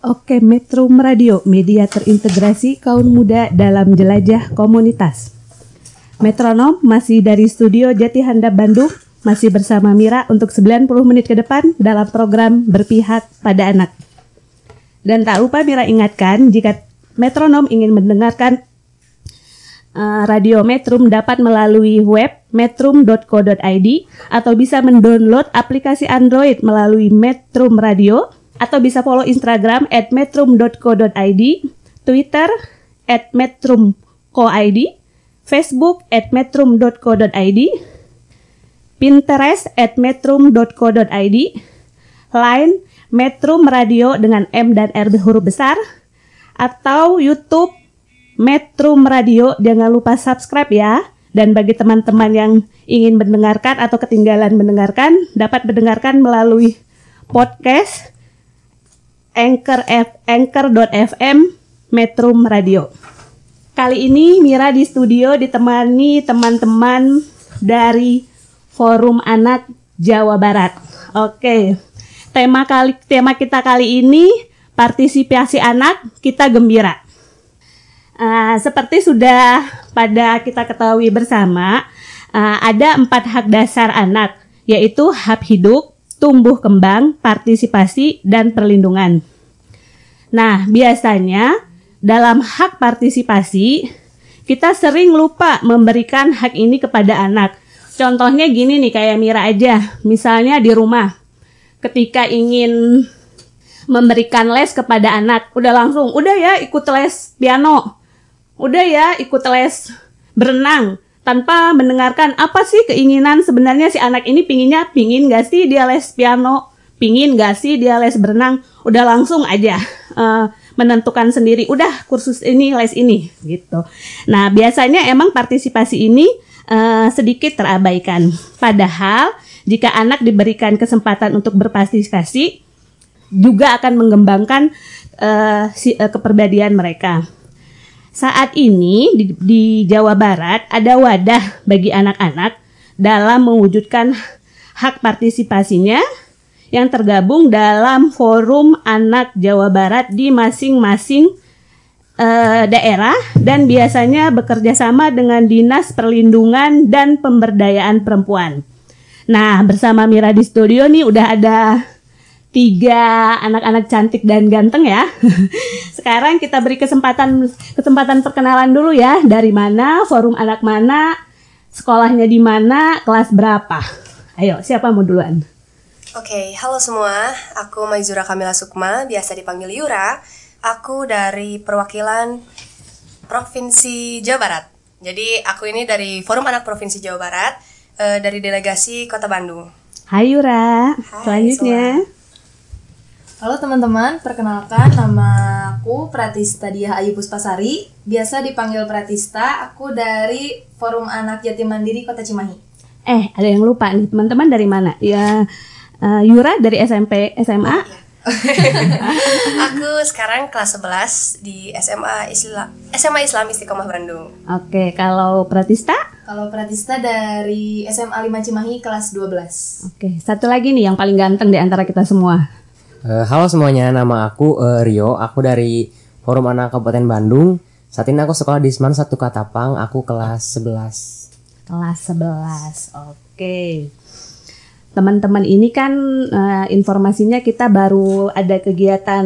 Oke, Metrum Radio, media terintegrasi kaum muda dalam jelajah komunitas. Metronom masih dari studio Jati Handap Bandung, masih bersama Mira untuk 90 menit ke depan dalam program Berpihak pada Anak. Dan tak lupa Mira ingatkan jika metronom ingin mendengarkan uh, radio Metrum dapat melalui web metrum.co.id atau bisa mendownload aplikasi Android melalui Metrum Radio atau bisa follow Instagram at metrum.co.id, Twitter at metrum.co.id, Facebook at metrum.co.id, Pinterest at metrum.co.id, Line Metrum Radio dengan M dan R huruf besar, atau YouTube Metrum Radio. Jangan lupa subscribe ya. Dan bagi teman-teman yang ingin mendengarkan atau ketinggalan mendengarkan, dapat mendengarkan melalui podcast Anchor F, Anchor.fm Metrum Radio. Kali ini Mira di studio ditemani teman-teman dari Forum Anak Jawa Barat. Oke. Tema kali tema kita kali ini partisipasi anak kita gembira. Ah, seperti sudah pada kita ketahui bersama, ah, ada empat hak dasar anak, yaitu hak hidup, tumbuh kembang, partisipasi, dan perlindungan. Nah, biasanya dalam hak partisipasi, kita sering lupa memberikan hak ini kepada anak. Contohnya gini nih, kayak Mira aja, misalnya di rumah, ketika ingin memberikan les kepada anak, udah langsung, udah ya ikut les piano, udah ya ikut les berenang, tanpa mendengarkan apa sih keinginan sebenarnya si anak ini pinginnya, pingin gak sih dia les piano, pingin gak sih dia les berenang, udah langsung aja eh, menentukan sendiri, udah kursus ini les ini gitu. Nah biasanya emang partisipasi ini eh, sedikit terabaikan, padahal jika anak diberikan kesempatan untuk berpartisipasi juga akan mengembangkan eh, si, eh, kepribadian mereka. Saat ini di, di Jawa Barat ada wadah bagi anak-anak dalam mewujudkan hak partisipasinya yang tergabung dalam Forum Anak Jawa Barat di masing-masing eh, daerah dan biasanya bekerja sama dengan Dinas Perlindungan dan Pemberdayaan Perempuan. Nah, bersama Mira di studio nih udah ada tiga anak-anak cantik dan ganteng ya. Sekarang kita beri kesempatan kesempatan perkenalan dulu ya. Dari mana, forum anak mana, sekolahnya di mana, kelas berapa. Ayo, siapa mau duluan? Oke, halo semua. Aku Maizura Kamila Sukma, biasa dipanggil Yura. Aku dari perwakilan Provinsi Jawa Barat. Jadi aku ini dari Forum Anak Provinsi Jawa Barat, eh, dari delegasi Kota Bandung. Hai Yura. Hai, Selanjutnya. Halo teman-teman, perkenalkan nama aku Pratista Dia Ayu Puspasari, biasa dipanggil Pratista. Aku dari Forum Anak Yatim Mandiri Kota Cimahi. Eh, ada yang lupa nih. Teman-teman dari mana? Ya, eh, Yura dari SMP, SMA. Aku sekarang kelas 11 di SMA Islam SMA Islam Istiqomah Bandung. Oke, kalau Pratista? Kalau Pratista dari SMA 5 Cimahi kelas 12. Oke, satu lagi nih yang paling ganteng di antara kita semua. Eh, halo semuanya, nama aku eh, Rio. Aku dari Forum Anak Kabupaten Bandung. Saat ini aku sekolah di Seman 1 Katapang. Aku kelas 11. Kelas 11. Oke. Teman-teman ini kan eh, informasinya kita baru ada kegiatan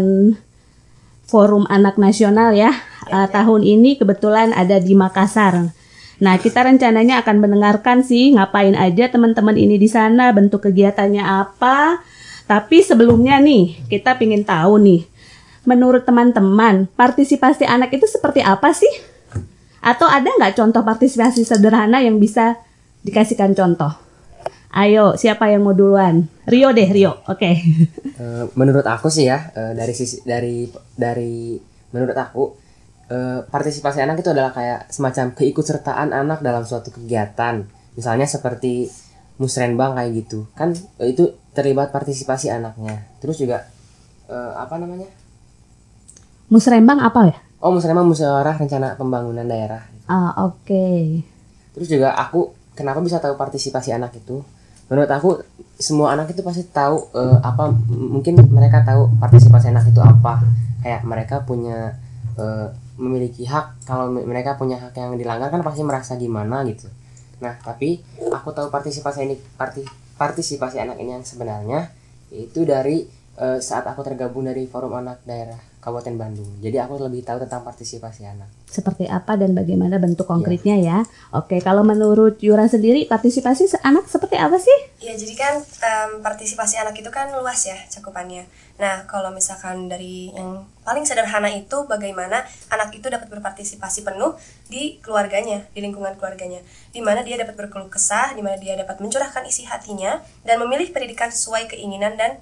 Forum Anak Nasional ya. Eh, tahun ini kebetulan ada di Makassar. Nah, kita rencananya akan mendengarkan sih ngapain aja teman-teman ini di sana, bentuk kegiatannya apa. Tapi sebelumnya nih, kita pingin tahu nih, menurut teman-teman, partisipasi anak itu seperti apa sih? Atau ada nggak contoh partisipasi sederhana yang bisa dikasihkan contoh? Ayo, siapa yang mau duluan? Rio deh, Rio. Oke. Eh, menurut aku sih ya, eh, dari sisi dari dari menurut aku eh, partisipasi anak itu adalah kayak semacam keikutsertaan anak dalam suatu kegiatan misalnya seperti musrenbang kayak gitu kan eh, itu terlibat partisipasi anaknya terus juga eh, apa namanya Musrembang apa ya? oh musrenbang musyawarah rencana pembangunan daerah Ah, oke. Terus juga aku kenapa bisa tahu partisipasi anak itu? Menurut aku semua anak itu pasti tahu eh, apa mungkin mereka tahu partisipasi anak itu apa. Kayak mereka punya eh, memiliki hak kalau me- mereka punya hak yang dilanggar kan pasti merasa gimana gitu. Nah, tapi aku tahu partisipasi ini parti, partisipasi anak ini yang sebenarnya itu dari eh, saat aku tergabung dari Forum Anak Daerah Kabupaten Bandung. Jadi aku lebih tahu tentang partisipasi anak. Seperti apa dan bagaimana bentuk konkretnya ya? Oke, kalau menurut Yura sendiri partisipasi anak seperti apa sih? Ya jadi kan em, partisipasi anak itu kan luas ya cakupannya. Nah kalau misalkan dari yang paling sederhana itu bagaimana anak itu dapat berpartisipasi penuh di keluarganya, di lingkungan keluarganya, di mana dia dapat berkeluh kesah, di mana dia dapat mencurahkan isi hatinya dan memilih pendidikan sesuai keinginan dan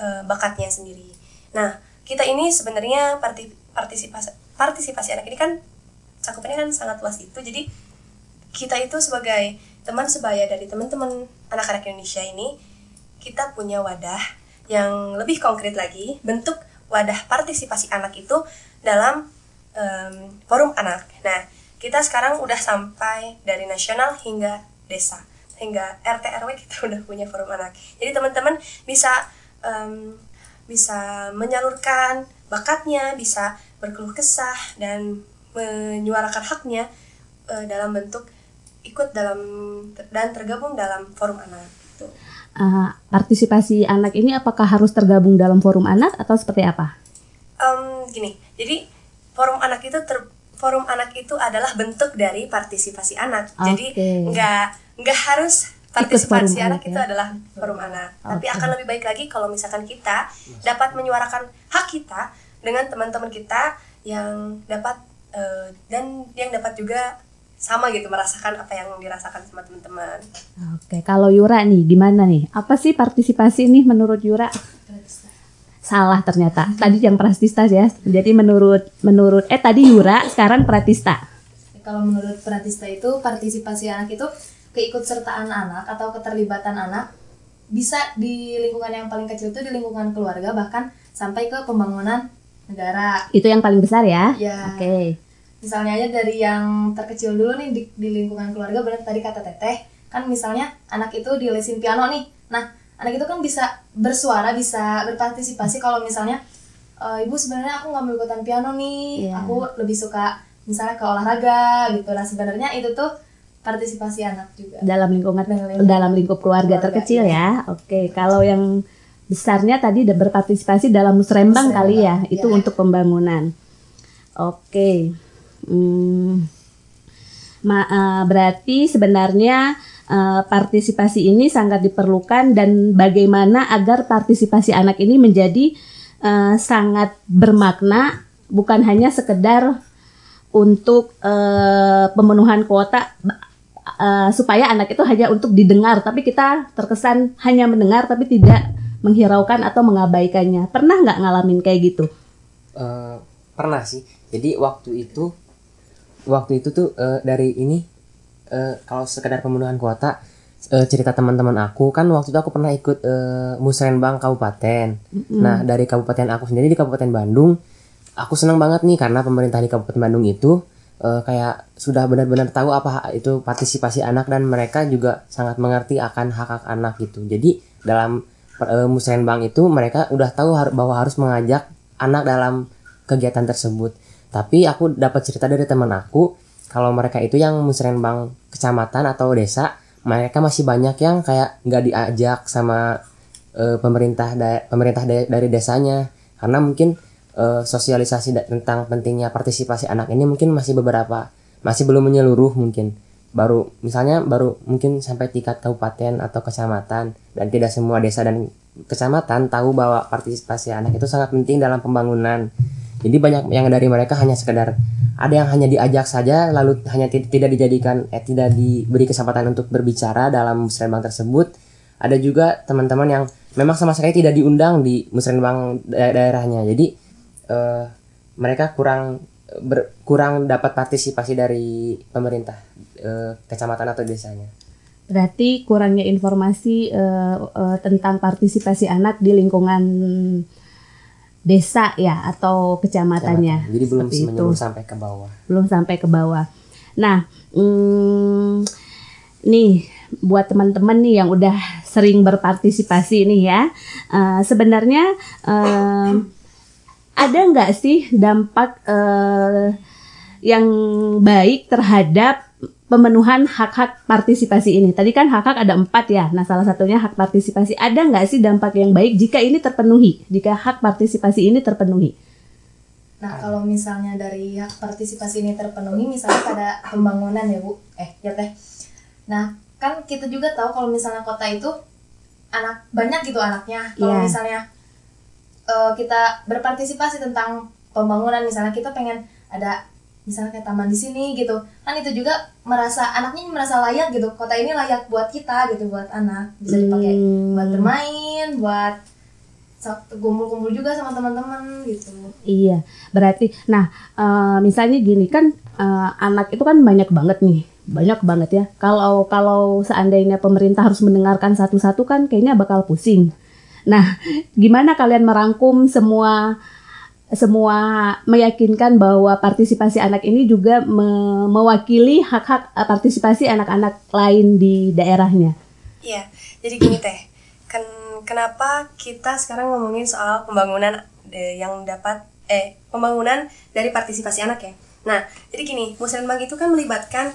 eh, bakatnya sendiri. Nah kita ini sebenarnya parti- partisipasi partisipasi anak ini kan cakupannya kan sangat luas itu jadi kita itu sebagai teman sebaya dari teman-teman anak-anak Indonesia ini kita punya wadah yang lebih konkret lagi bentuk wadah partisipasi anak itu dalam em, forum anak. Nah, kita sekarang udah sampai dari nasional hingga desa hingga RT RW kita udah punya forum anak. Jadi teman-teman bisa em, bisa menyalurkan bakatnya, bisa berkeluh kesah dan menyuarakan haknya eh, dalam bentuk ikut dalam dan tergabung dalam forum anak gitu. Ah, partisipasi anak ini apakah harus tergabung dalam forum anak atau seperti apa? Em, gini, jadi forum anak itu ter, forum anak itu adalah bentuk dari partisipasi anak. Jadi Oke. nggak nggak harus partisipasi anak itu ya? adalah forum anak. Tapi Oke. akan lebih baik lagi kalau misalkan kita dapat menyuarakan hak kita dengan teman-teman kita yang dapat eh, dan yang dapat juga sama gitu merasakan apa yang dirasakan sama teman-teman. Oke, kalau Yura nih gimana nih? Apa sih partisipasi nih menurut Yura? Salah ternyata. Tadi yang Pratista ya. Jadi menurut menurut eh tadi Yura, sekarang Pratista. Kalau menurut Pratista itu partisipasi anak itu keikutsertaan anak atau keterlibatan anak bisa di lingkungan yang paling kecil itu di lingkungan keluarga bahkan sampai ke pembangunan negara. Itu yang paling besar ya? Ya. Oke. Misalnya aja dari yang terkecil dulu nih di, di lingkungan keluarga benar tadi kata Teteh kan misalnya anak itu dilesin piano nih. Nah, anak itu kan bisa bersuara, bisa berpartisipasi kalau misalnya "E, ibu sebenarnya aku nggak mau ikutan piano nih, Iya. aku lebih suka misalnya ke olahraga gitu. Nah, sebenarnya itu tuh partisipasi anak juga. Dalam lingkungan Dalam dalam, lingkup- lingkup keluarga, keluarga, terkecil iya. ya. Oke, kalau yang besarnya tadi berpartisipasi dalam musrembang kali ya. Itu ya. untuk pembangunan. Oke. Hmm. Ma- eh, berarti sebenarnya eh, partisipasi ini sangat diperlukan dan bagaimana agar partisipasi anak ini menjadi eh, sangat bermakna bukan hanya sekedar untuk eh, pemenuhan kuota eh, supaya anak itu hanya untuk didengar tapi kita terkesan hanya mendengar tapi tidak menghiraukan atau mengabaikannya. Pernah nggak ngalamin kayak gitu? Eh, pernah sih. Jadi waktu itu waktu itu tuh eh, dari ini eh, kalau sekedar pemenuhan kuota eh, cerita teman-teman aku kan waktu itu aku pernah ikut eh, musrenbang kabupaten. Nah dari kabupaten aku sendiri di kabupaten Bandung aku senang banget nih karena pemerintah di kabupaten Bandung itu eh, kayak sudah benar-benar tahu apa itu partisipasi anak dan mereka juga sangat mengerti akan hak-hak anak gitu jadi dalam eh, musrenbang itu mereka udah tahu har- bahwa harus mengajak anak dalam kegiatan tersebut. Tapi aku dapat cerita dari teman aku kalau mereka itu yang musrenbang kecamatan atau desa, mereka masih banyak yang kayak nggak diajak sama eh, pemerintah da- pemerintah da- dari desanya karena mungkin eh, sosialisasi tentang pentingnya partisipasi anak ini mungkin masih beberapa masih belum menyeluruh mungkin baru misalnya baru mungkin sampai tingkat kabupaten atau kecamatan dan tidak semua desa dan kecamatan tahu bahwa partisipasi anak itu sangat penting dalam pembangunan. Jadi banyak yang dari mereka hanya sekedar ada yang hanya diajak saja lalu hanya ti- tidak dijadikan eh tidak diberi kesempatan untuk berbicara dalam musrenbang tersebut. Ada juga teman-teman yang memang sama sekali tidak diundang di musrenbang da- daerahnya. Jadi eh, mereka kurang ber- kurang dapat partisipasi dari pemerintah eh, kecamatan atau desanya. Berarti kurangnya informasi eh, eh, tentang partisipasi anak di lingkungan desa ya atau kecamatannya. Jadi belum itu. sampai ke bawah. belum sampai ke bawah. Nah, mm, nih buat teman-teman nih yang udah sering berpartisipasi nih ya, eh, sebenarnya eh, ada nggak sih dampak eh, yang baik terhadap pemenuhan hak-hak partisipasi ini? Tadi kan hak-hak ada empat ya. Nah, salah satunya hak partisipasi. Ada nggak sih dampak yang baik jika ini terpenuhi? Jika hak partisipasi ini terpenuhi? Nah, kalau misalnya dari hak partisipasi ini terpenuhi, misalnya pada pembangunan ya Bu, eh ya Teh. Nah, kan kita juga tahu kalau misalnya kota itu anak banyak gitu anaknya. Kalau Iya. misalnya eh, kita berpartisipasi tentang pembangunan, misalnya kita pengen ada misalnya kayak taman di sini gitu, kan itu juga merasa anaknya merasa layak gitu. Kota ini layak buat kita gitu, buat anak bisa dipakai Hmm. buat bermain, buat kumpul-kumpul juga sama teman-teman gitu. Iya, berarti, nah eh, misalnya gini kan eh, anak itu kan banyak banget nih, banyak banget ya. Kalau kalau seandainya pemerintah harus mendengarkan satu-satu kan kayaknya bakal pusing. Nah, gimana kalian merangkum semua semua meyakinkan bahwa partisipasi anak ini juga me- mewakili hak-hak eh, partisipasi anak-anak lain di daerahnya? Iya, jadi gini teh, kan kenapa kita sekarang ngomongin soal pembangunan eh, yang dapat eh pembangunan dari partisipasi anak ya. Nah, jadi gini, musrenbang itu kan melibatkan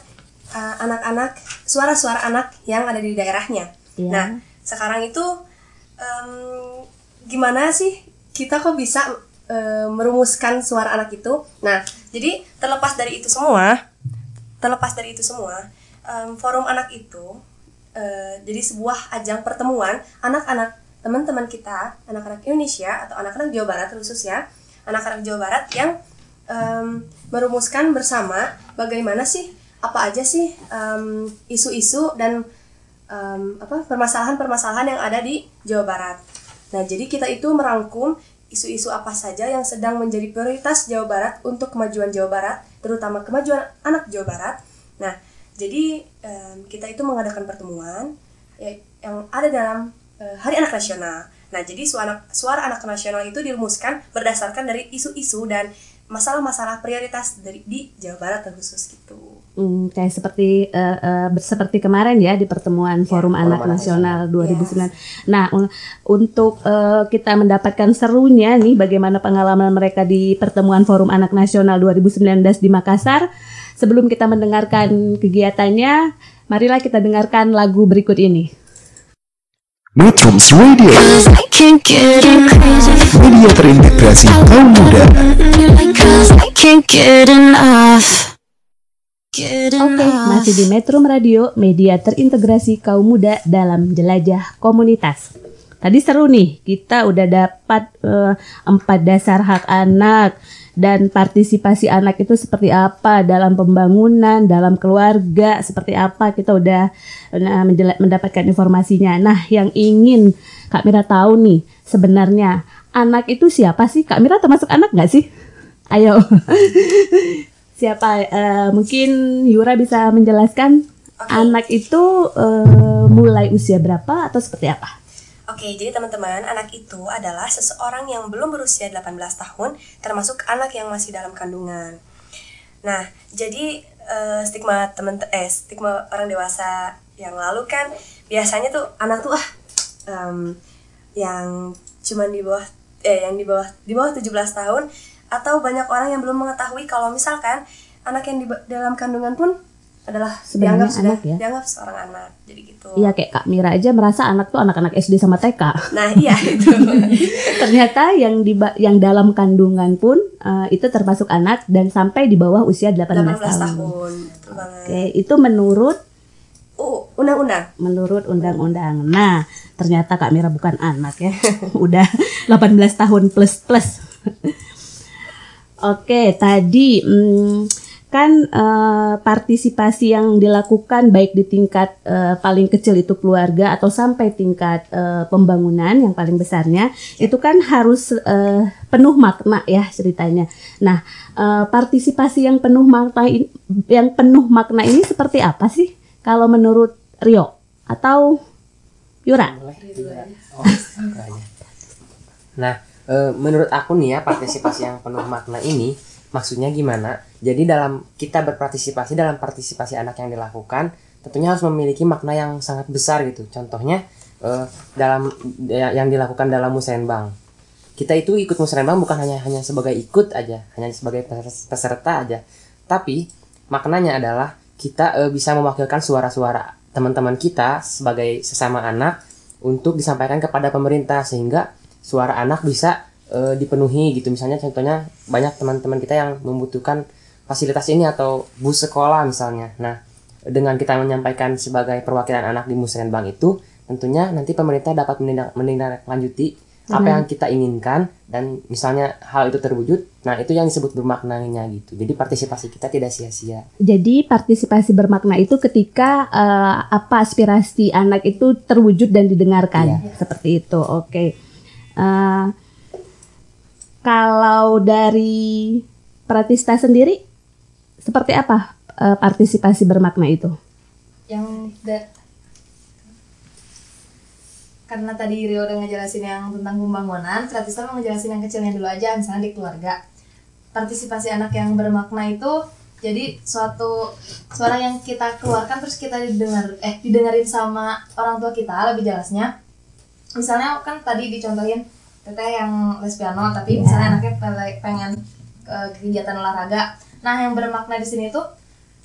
uh, anak-anak, suara-suara anak yang ada di daerahnya. Iya. Nah, sekarang itu em, gimana sih kita kok bisa eh, merumuskan suara anak itu? Nah, jadi terlepas dari itu semua, terlepas dari itu semua, em, forum anak itu eh, jadi sebuah ajang pertemuan anak-anak teman-teman kita, anak-anak Indonesia atau anak-anak Jawa Barat khususnya, anak-anak Jawa Barat yang em, merumuskan bersama bagaimana sih apa aja sih isu-isu dan em, apa permasalahan-permasalahan yang ada di Jawa Barat. Nah, jadi kita itu merangkum isu-isu apa saja yang sedang menjadi prioritas Jawa Barat untuk kemajuan Jawa Barat, terutama kemajuan anak Jawa Barat. Nah, jadi em, kita itu mengadakan pertemuan ya, yang ada dalam eh, Hari Anak Nasional. Nah, jadi suara, suara anak nasional itu dirumuskan berdasarkan dari isu-isu dan masalah-masalah prioritas dari di Jawa Barat terkhusus gitu. Hmm, kayak seperti eh, ber- seperti kemarin ya di pertemuan Forum Anak Anak Nasional 2009. Nah, un- untuk eh, kita mendapatkan serunya nih bagaimana pengalaman mereka di pertemuan Forum Anak Nasional 2019 di Makassar, sebelum kita mendengarkan kegiatannya, marilah kita dengarkan lagu berikut ini. Metrums Radio, I can't get enough. media terintegrasi kaum muda. Oke, masih di Metro Radio, media terintegrasi kaum muda dalam jelajah komunitas. Tadi seru nih, kita udah dapat eh, empat dasar hak anak dan partisipasi anak itu seperti apa dalam pembangunan, dalam keluarga, seperti apa kita udah menjela- mendapatkan informasinya. Nah, yang ingin Kak Mira tahu nih, sebenarnya anak itu siapa sih? Kak Mira termasuk anak nggak sih? Ayo. Siapa? eh, mungkin Yura bisa menjelaskan anak itu eh, mulai usia berapa atau seperti apa? Oke, jadi teman-teman, anak itu adalah seseorang yang belum berusia 18 tahun, termasuk anak yang masih dalam kandungan. Nah, jadi eh, stigma teman eh stigma orang dewasa yang lalu kan biasanya tuh anak tuh ah em, yang cuman di bawah eh yang di bawah di bawah 17 tahun atau banyak orang yang belum mengetahui kalau misalkan anak yang di dalam kandungan pun adalah Sebenarnya dianggap sudah ya? dianggap seorang anak. Jadi gitu. Iya kayak Kak Mira aja merasa anak tuh anak-anak SD sama TK. Nah, iya itu. Ternyata yang di yang dalam kandungan pun eh, itu termasuk anak dan sampai di bawah usia 18, 18 tahun. tahun. Oke, itu menurut Uh, undang-undang. menurut undang-undang. Nah, ternyata Kak Mira bukan anak ya. Udah 18 tahun plus plus. Oke, tadi mm, kan eh, partisipasi yang dilakukan baik di tingkat eh, paling kecil itu keluarga atau sampai tingkat eh, pembangunan yang paling besarnya itu kan harus eh, penuh makna ya ceritanya. Nah, eh, partisipasi yang penuh makna in- yang penuh makna ini seperti apa sih kalau menurut Rio atau Yura? Oh, kayaknya. Nah, eh, menurut aku nih ya partisipasi yang penuh makna ini maksudnya gimana? Jadi dalam kita berpartisipasi dalam partisipasi anak yang dilakukan tentunya harus memiliki makna yang sangat besar gitu. Contohnya eh, dalam ya- yang dilakukan dalam musrenbang. Kita itu ikut musrenbang bukan hanya hanya sebagai ikut aja, hanya sebagai pes- peserta aja. Tapi maknanya adalah kita eh, bisa mewakilkan suara-suara teman-teman kita sebagai sesama anak untuk disampaikan kepada pemerintah sehingga suara anak bisa eh, dipenuhi gitu. Misalnya contohnya banyak teman-teman kita yang membutuhkan fasilitas ini atau bus sekolah misalnya. Nah dengan kita menyampaikan sebagai perwakilan anak di musrenbang itu tentunya nanti pemerintah dapat menindak, menindaklanjuti apa yang kita inginkan dan misalnya hal itu terwujud nah itu yang disebut bermaknanya gitu. Jadi partisipasi kita tidak sia-sia. Jadi partisipasi bermakna itu ketika eh, apa aspirasi anak itu terwujud dan didengarkan. Seperti itu. Oke. Eh, kalau dari Pratista sendiri seperti apa eh, partisipasi bermakna itu? yang da- karena tadi Rio udah ngejelasin yang tentang pembangunan, Pratista mau ngejelasin yang kecilnya dulu aja, misalnya di keluarga. Partisipasi anak yang bermakna itu jadi suatu suara yang kita keluarkan terus kita didengar eh didengarin sama orang tua kita lebih jelasnya. Misalnya kan tadi dicontohin teteh yang les piano tapi misalnya anaknya pele- pengen ke kegiatan olahraga. Nah, yang bermakna di sini tuh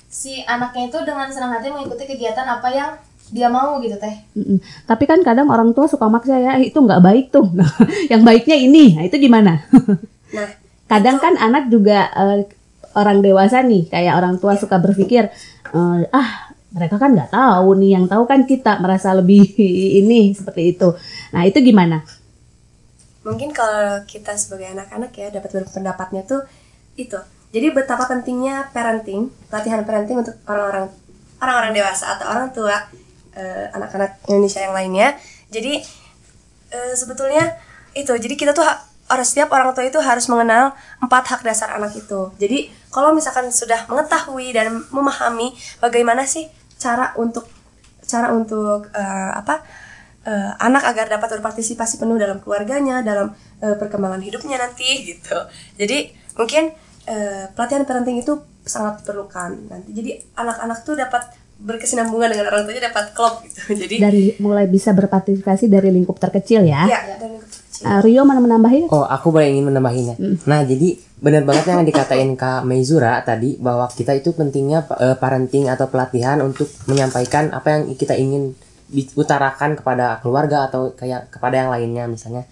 si anaknya itu dengan senang hati mengikuti kegiatan apa yang dia mau gitu teh Mm-mm. Tapi kan kadang orang tua suka maksa ya "Eh, itu nggak baik tuh. Yang baiknya ini, nah, itu gimana? Nah, kadang kan anak juga eh, orang dewasa nih kayak orang tua suka berpikir eh, ah mereka kan nggak tahu nih yang tahu kan kita merasa lebih ini seperti itu. Nah itu gimana? Mungkin kalau kita sebagai anak-anak ya dapat berpendapatnya tuh itu. Jadi betapa pentingnya parenting latihan parenting untuk orang-orang orang-orang dewasa atau orang tua eh, anak-anak Indonesia yang lainnya. Jadi eh, sebetulnya itu jadi kita tuh orang setiap orang tua itu harus mengenal empat hak dasar anak itu. Jadi kalau misalkan sudah mengetahui dan memahami bagaimana sih cara untuk cara untuk eh, apa eh, anak agar dapat berpartisipasi penuh dalam keluarganya, dalam eh, perkembangan hidupnya nanti gitu. Jadi mungkin eh, pelatihan parenting itu sangat diperlukan nanti. Jadi anak-anak tuh dapat berkesinambungan dengan orang tuanya dapat klop gitu. Jadi dari mulai bisa berpartisipasi dari lingkup terkecil ya ya dan kecil. Eh, Rio mana menambahin Oh, aku boleh ingin menambahinnya. Nah, jadi benar banget yang dikatain Kak Meizura tadi bahwa kita itu pentingnya eh, parenting atau pelatihan untuk menyampaikan apa yang kita ingin diutarakan kepada keluarga atau kayak kepada yang lainnya misalnya.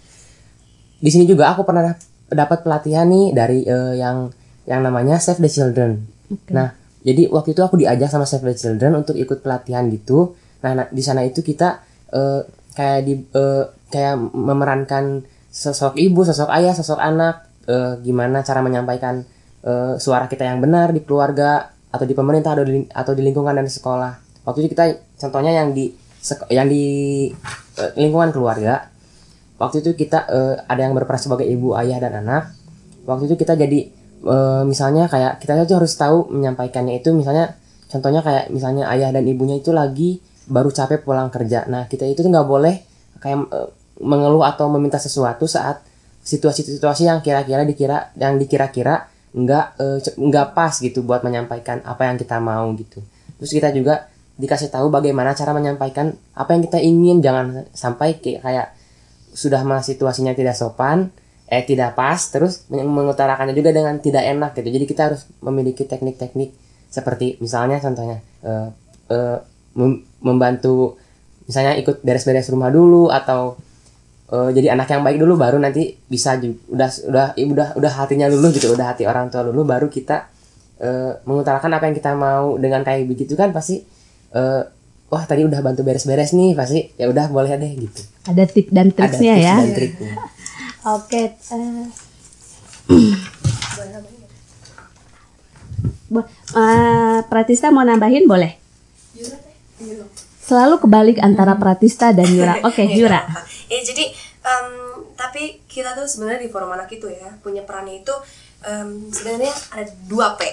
Di sini juga aku pernah dapat pelatihan nih dari eh, yang yang namanya Save the Children. Nah, jadi waktu itu aku diajak sama Save the Children untuk ikut pelatihan gitu. Nah, na- di sana itu kita eh, kayak di eh, kayak memerankan sosok ibu, sosok ayah, sosok anak, eh, gimana cara menyampaikan eh, suara kita yang benar di keluarga atau di pemerintah atau di, atau di lingkungan dan di sekolah. Waktu itu kita contohnya yang di yang di eh, lingkungan keluarga. Waktu itu kita eh, ada yang berperan sebagai ibu, ayah dan anak. Waktu itu kita jadi eh, misalnya kayak kita tuh harus tahu menyampaikannya itu misalnya contohnya kayak misalnya ayah dan ibunya itu lagi baru capek pulang kerja. Nah, kita itu nggak boleh kayak eh, mengeluh atau meminta sesuatu saat situasi-situasi yang kira-kira dikira yang dikira-kira nggak eh, nggak pas gitu buat menyampaikan apa yang kita mau gitu. Terus kita juga dikasih tahu bagaimana cara menyampaikan apa yang kita ingin jangan sampai kayak, sudah mah situasinya tidak sopan eh tidak pas terus meng- mengutarakannya juga dengan tidak enak gitu. Jadi kita harus memiliki teknik-teknik seperti misalnya contohnya eh, mem- membantu misalnya ikut beres-beres rumah dulu atau eh, jadi anak yang baik dulu baru nanti bisa juga udah udah udah udah hatinya luluh gitu udah hati orang tua dulu baru kita eh, mengutarakan apa yang kita mau dengan kayak begitu kan pasti eh, wah tadi udah bantu beres-beres nih pasti ya udah boleh deh gitu. Ada tip dan ada tips ya. dan triknya oke eh, Bo- eh, Pratista mau nambahin boleh? Selalu kebalik antara Pratista dan Yura. Oke, Yura. Ya jadi em, tapi kita tuh sebenarnya di forum anak itu ya punya perannya itu em, sebenarnya ada dua P.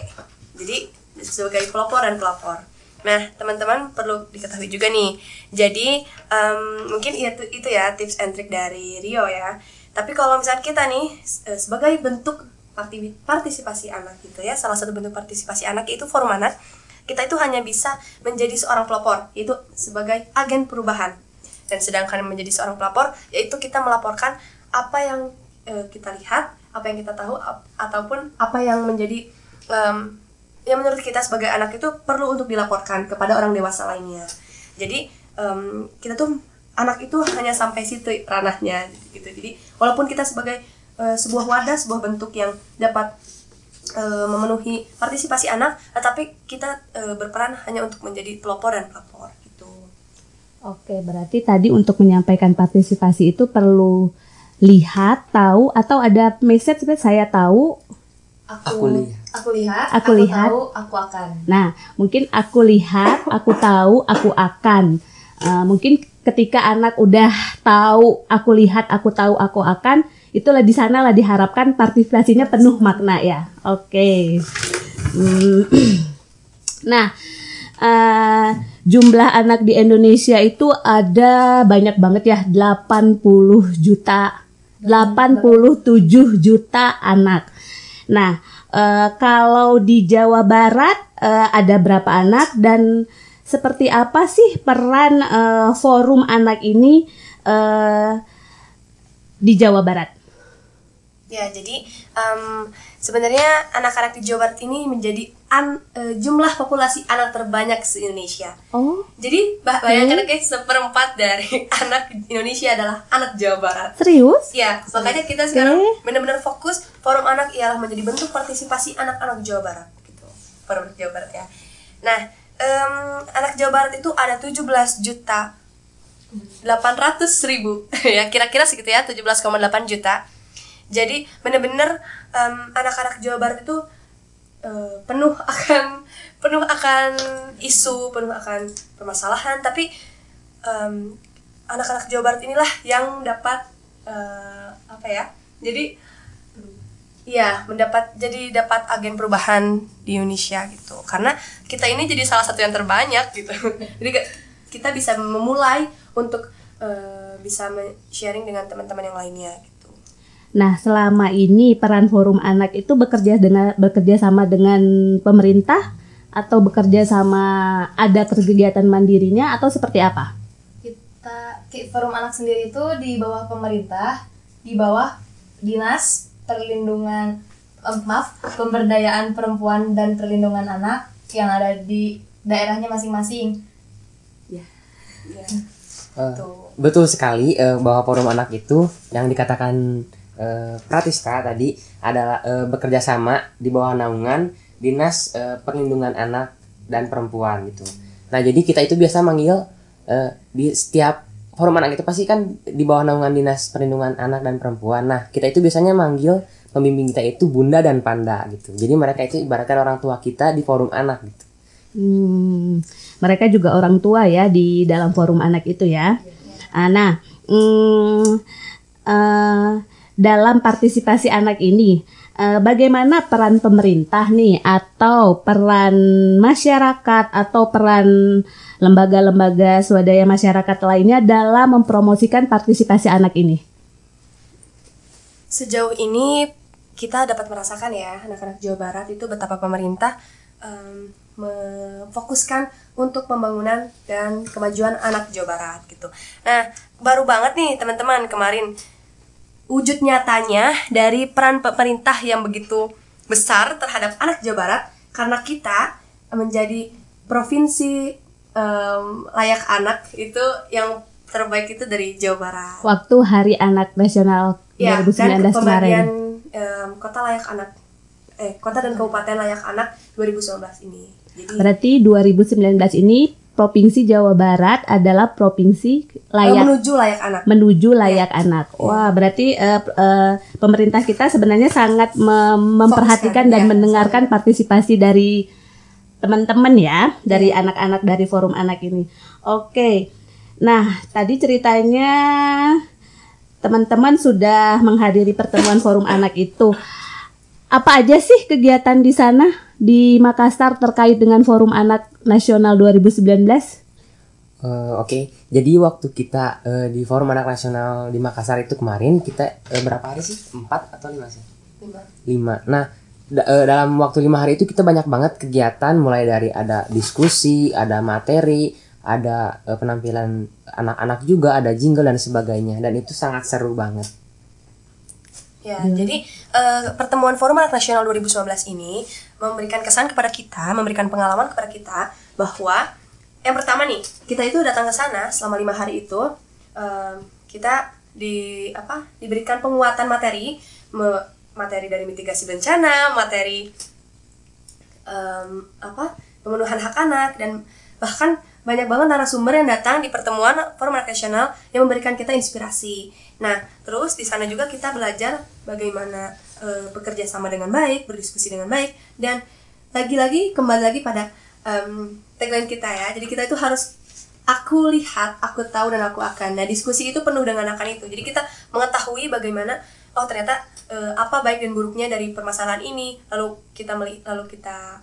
Jadi sebagai pelopor dan pelopor. Nah teman-teman perlu diketahui juga nih. Jadi em, mungkin itu itu ya tips and trick dari Rio ya. Tapi kalau misalnya kita nih eh, sebagai bentuk parti- partisipasi anak gitu ya, salah satu bentuk partisipasi anak yaitu forum anak kita itu hanya bisa menjadi seorang pelopor, yaitu sebagai agen perubahan. Dan sedangkan menjadi seorang pelopor, yaitu kita melaporkan apa yang eh, kita lihat, apa yang kita tahu, ap- ataupun apa yang menjadi em, yang menurut kita sebagai anak itu perlu untuk dilaporkan kepada orang dewasa lainnya. Jadi em, kita tuh anak itu hanya sampai situ ranahnya gitu. Jadi walaupun kita sebagai eh, sebuah wadah, sebuah bentuk yang dapat eh, memenuhi partisipasi anak, tetapi kita eh, berperan hanya untuk menjadi pelopor dan pelopor gitu. Oke, berarti tadi untuk menyampaikan partisipasi itu perlu lihat, tahu atau ada message seperti saya tahu. Aku, Aku lihat. Aku lihat. Aku lihat. tahu. Aku akan. Nah, mungkin aku lihat, aku tahu, aku akan. Eh, mungkin ketika anak udah tahu, aku lihat, aku tahu, aku akan, itulah di sana lah diharapkan partisipasinya penuh makna ya. Oke. Hmm. Nah, eh, jumlah anak di Indonesia itu ada banyak banget ya, 80 juta. 87 juta anak. Nah, eh, kalau di Jawa Barat eh, ada berapa anak dan seperti apa sih peran eh, forum anak ini eh, di Jawa Barat? Ya, jadi em, sebenarnya anak-anak di Jawa Barat ini menjadi an- eh, jumlah populasi anak terbanyak se Indonesia. Oh, Jadi bah- bayangkan guys, seperempat dari anak Indonesia adalah anak Jawa Barat. serius? Ya, makanya kita sekarang benar-benar fokus forum anak ialah menjadi bentuk partisipasi anak-anak Jawa Barat gitu. Forum Jawa Barat ya. Nah, em, anak Jawa Barat itu ada 17 juta 800 ribu ya kira-kira segitu ya 17,8 juta. Jadi benar-benar em, anak-anak Jawa Barat itu eh, penuh akan penuh akan isu, penuh akan permasalahan, tapi em, anak-anak Jawa Barat inilah yang dapat eh, apa ya? Jadi Iya, mendapat jadi dapat agen perubahan di Indonesia gitu. Karena kita ini jadi salah satu yang terbanyak gitu. jadi kita bisa memulai untuk eh, bisa sharing dengan teman-teman yang lainnya gitu. Nah, selama ini peran forum anak itu bekerja dengan bekerja sama dengan pemerintah atau bekerja sama ada kegiatan mandirinya atau seperti apa? Kita Ki- forum anak sendiri itu di bawah pemerintah, di bawah dinas perlindungan eh, maaf pemberdayaan perempuan dan perlindungan anak yang ada di daerahnya masing-masing. Eh, betul sekali eh, bahwa forum anak itu yang dikatakan eh, Pratista tadi adalah eh, bekerja sama di bawah naungan dinas eh, perlindungan anak dan perempuan gitu. Nah jadi kita itu biasa manggil eh, di setiap forum anak itu pasti kan di bawah naungan dinas perlindungan anak dan perempuan. Nah kita itu biasanya manggil pembimbing kita itu bunda dan panda gitu. Jadi mereka itu ibaratkan orang tua kita di forum anak gitu. Hmm, mereka juga orang tua ya di dalam forum anak itu ya. Ah, Nah, hmm, eh, dalam partisipasi anak ini, eh, bagaimana peran pemerintah nih, atau peran masyarakat, atau peran lembaga-lembaga swadaya masyarakat lainnya dalam mempromosikan partisipasi anak ini? Sejauh ini kita dapat merasakan ya anak-anak Jawa Barat itu betapa pemerintah em, memfokuskan untuk pembangunan dan kemajuan anak Jawa Barat gitu. Nah, baru banget nih teman-teman kemarin wujud nyatanya dari peran pemerintah yang begitu besar terhadap anak Jawa Barat karena kita menjadi provinsi em, layak anak itu yang terbaik itu dari Jawa Barat. Waktu Hari Anak Nasional Ya, 2019 dan kemarin. em, kota layak anak eh kota dan kabupaten layak anak 2019 ini. Jadi Berarti 2019 ini Provinsi Jawa Barat adalah provinsi Eh, layak menuju layak anak. menuju layak anak. Wah, berarti eh, p- eh, pemerintah kita sebenarnya sangat mem- memperhatikan dan ya, mendengarkan partisipasi dari teman-teman ya, dari anak-anak dari forum anak ini. Oke. Nah, tadi ceritanya teman-teman sudah menghadiri pertemuan forum anak itu. Apa aja sih kegiatan di sana di Makassar terkait dengan Forum Anak Nasional 2019? Eh, Oke, jadi waktu kita eh, di Forum Anak Nasional di Makassar itu kemarin kita eh, berapa hari sih? Empat atau lima sih? Lima. Nah, da- eh, dalam waktu lima hari itu kita banyak banget kegiatan, mulai dari ada diskusi, ada materi, ada eh, penampilan anak-anak juga, ada jingle dan sebagainya, dan itu sangat seru banget. Ya, jadi eh, pertemuan Forum Anak Nasional 2019 ini memberikan kesan kepada kita, memberikan pengalaman kepada kita bahwa yang pertama nih, kita itu datang ke sana selama lima hari itu, em, kita di apa diberikan penguatan materi, me- materi dari mitigasi bencana, materi em, apa pemenuhan hak anak dan bahkan banyak banget narasumber yang datang di pertemuan Forum Anak Nasional yang memberikan kita inspirasi. Nah, terus di sana juga kita belajar bagaimana eh, bekerja sama dengan baik, berdiskusi dengan baik, dan lagi-lagi kembali lagi pada em, tagline kita ya. Jadi kita itu harus aku lihat, aku tahu dan aku akan. Nah, diskusi itu penuh dengan akan itu. Jadi kita mengetahui bagaimana oh ternyata eh, apa baik dan buruknya dari permasalahan ini. Lalu kita meli- lalu kita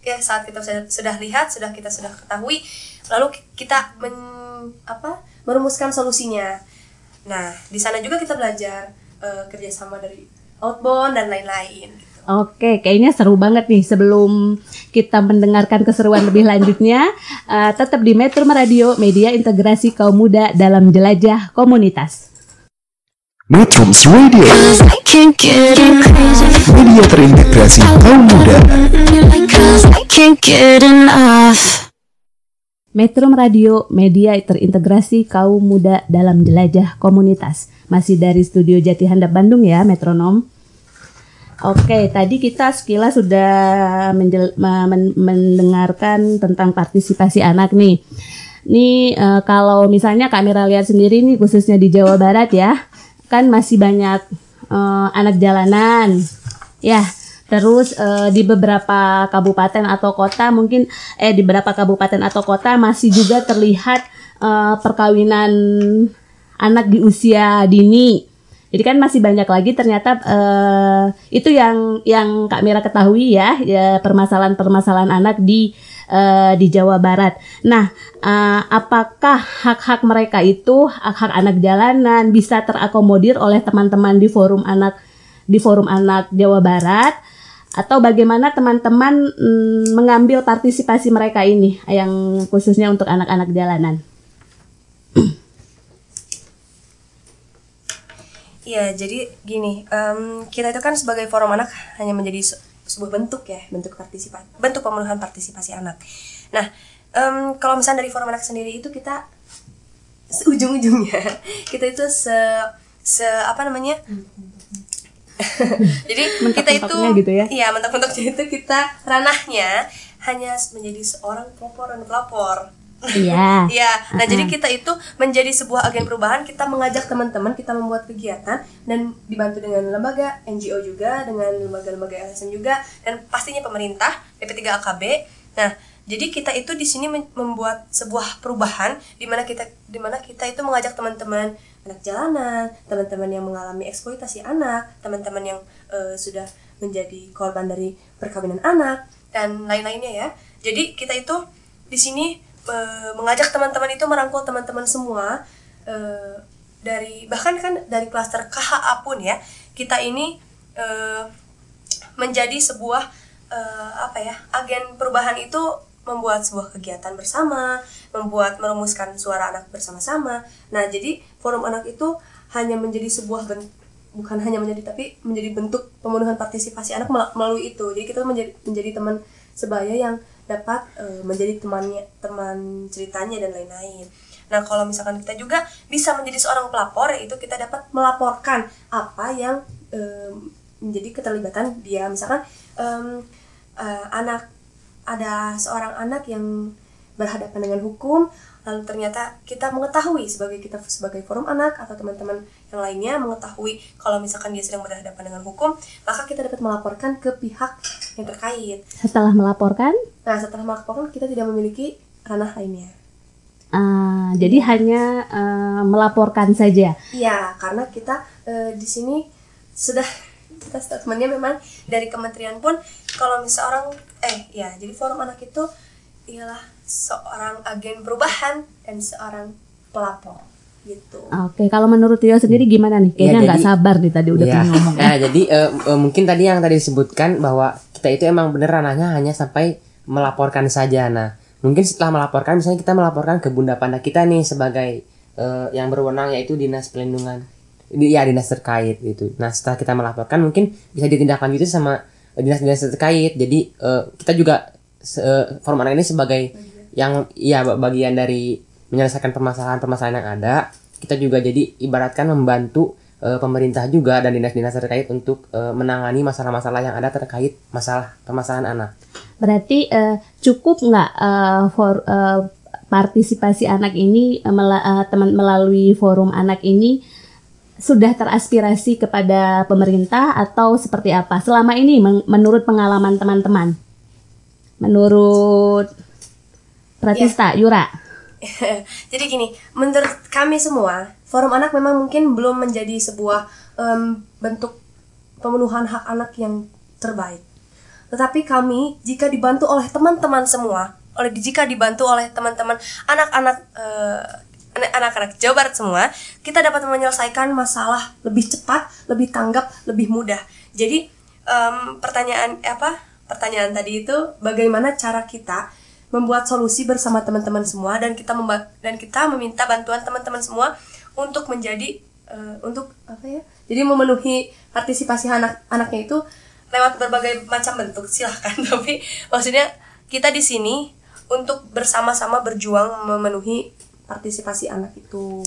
ya saat kita sudah, sudah lihat, sudah kita sudah ketahui, lalu ki- kita men, apa merumuskan solusinya. Nah, di sana juga kita belajar eh, kerjasama dari outbound dan lain-lain. Oke, kayaknya seru banget nih. Sebelum kita mendengarkan keseruan lebih lanjutnya, eh, tetap di Metro Radio, media integrasi kaum muda dalam jelajah komunitas. Metrums Radio, media terintegrasi kaum muda. Metro Radio, media terintegrasi kaum muda dalam jelajah komunitas. Masih dari studio Jati Handap Bandung ya, Metronom. Oke, tadi kita sekilas sudah mendengarkan tentang partisipasi anak nih. Nih eh, kalau misalnya Kak Mira lihat sendiri nih khususnya di Jawa Barat ya, kan masih banyak eh, anak jalanan. Ya, terus eh, di beberapa kabupaten atau kota mungkin eh di beberapa kabupaten atau kota masih juga terlihat eh, perkawinan anak di usia dini. Jadi kan masih banyak lagi ternyata eh, itu yang yang Kak Mira ketahui ya, ya permasalahan-permasalahan anak di eh, di Jawa Barat. Nah, eh, apakah hak-hak mereka itu hak-hak anak jalanan bisa terakomodir oleh teman-teman di forum anak di forum anak Jawa Barat atau bagaimana teman-teman mm, mengambil partisipasi mereka ini yang khususnya untuk anak-anak jalanan? Iya, jadi gini, em, kita itu kan sebagai forum anak hanya menjadi se- sebuah bentuk ya, bentuk partisipasi, bentuk pemenuhan partisipasi anak. Nah, em, kalau misalnya dari forum anak sendiri itu kita ujung-ujungnya kita itu se se apa namanya? jadi kita itu gitu ya? iya mentok-mentoknya itu kita ranahnya hanya menjadi seorang pelopor dan pelapor. Iya. Iya, nah jadi kita itu menjadi sebuah agen perubahan, kita mengajak teman-teman, kita membuat kegiatan dan dibantu dengan lembaga NGO juga, dengan lembaga-lembaga LSM juga dan pastinya pemerintah PP3 AKB. Nah, jadi kita itu di sini membuat sebuah perubahan di mana kita di mana kita itu mengajak teman-teman anak jalanan, teman-teman yang mengalami eksploitasi anak, teman-teman yang eh, sudah menjadi korban dari perkawinan anak dan lain-lainnya ya. Jadi kita itu di sini eh, mengajak teman-teman itu merangkul teman-teman semua eh, dari bahkan kan dari klaster KHA pun ya kita ini menjadi sebuah apa ya agen perubahan itu membuat sebuah kegiatan bersama, membuat merumuskan suara anak bersama-sama. Nah jadi forum anak itu hanya menjadi sebuah ben- bukan hanya menjadi tapi menjadi bentuk pemenuhan partisipasi anak mel- melalui itu. Jadi kita menjadi menjadi teman sebaya yang dapat eh, menjadi temannya teman ceritanya dan lain-lain. Nah kalau misalkan kita juga bisa menjadi seorang pelapor yaitu kita dapat melaporkan apa yang em, menjadi keterlibatan dia misalkan em, eh, anak ada seorang anak yang berhadapan dengan hukum lalu ternyata kita mengetahui sebagai kita sebagai forum anak atau teman-teman yang lainnya mengetahui kalau misalkan dia sedang berhadapan dengan hukum maka kita dapat melaporkan ke pihak yang terkait. Setelah melaporkan, nah setelah melaporkan kita tidak memiliki ranah lainnya. Ah, jadi hanya eh, melaporkan saja. Iya, karena kita eh, di sini sudah kita statementnya memang dari kementerian pun kalau misalnya orang eh ya jadi forum anak itu ialah seorang agen perubahan dan seorang pelapor gitu. Oke, kalau menurut Tio sendiri gimana nih? Kayaknya Ya, nggak jadi- sabar nih tadi udah pengen ngomong. Nah, jadi eh, eh, mungkin tadi yang tadi disebutkan bahwa kita itu emang bener ranahnya hanya sampai melaporkan saja. Nah, mungkin setelah melaporkan misalnya kita melaporkan ke Bunda Panda kita nih sebagai eh, yang berwenang yaitu Dinas Pelindungan ya dinas terkait gitu. Nah, setelah kita melaporkan mungkin bisa ditindaklanjuti sama dinas-dinas terkait. Jadi eh, kita juga se- eh, forum anak ini sebagai yang ya bagian dari menyelesaikan permasalahan-permasalahan yang ada. Kita juga jadi ibaratkan membantu eh, pemerintah juga dan dinas-dinas terkait untuk eh, menangani masalah-masalah yang ada terkait masalah permasalahan anak. Berarti eh, cukup nggak eh, for eh, partisipasi anak ini eh, teman melalui forum anak ini sudah teraspirasi kepada pemerintah atau seperti apa? Selama ini men- menurut pengalaman teman-teman, menurut Pratista Yura, Jadi gini, menurut kami semua, forum anak memang mungkin belum menjadi sebuah em, bentuk pemenuhan hak anak yang terbaik. Tetapi kami jika dibantu oleh teman-teman semua, oleh jika dibantu oleh teman-teman anak-anak eh, anak-anak Jawa Barat semua, kita dapat menyelesaikan masalah lebih cepat, lebih tanggap, lebih mudah. Jadi em, pertanyaan eh, apa? Pertanyaan tadi itu bagaimana cara kita membuat solusi bersama teman-teman semua dan kita dan kita meminta bantuan teman-teman semua untuk menjadi eh, untuk apa ya? Jadi memenuhi partisipasi anak anaknya itu lewat berbagai macam bentuk silahkan tapi maksudnya kita di sini untuk bersama-sama berjuang memenuhi partisipasi anak itu.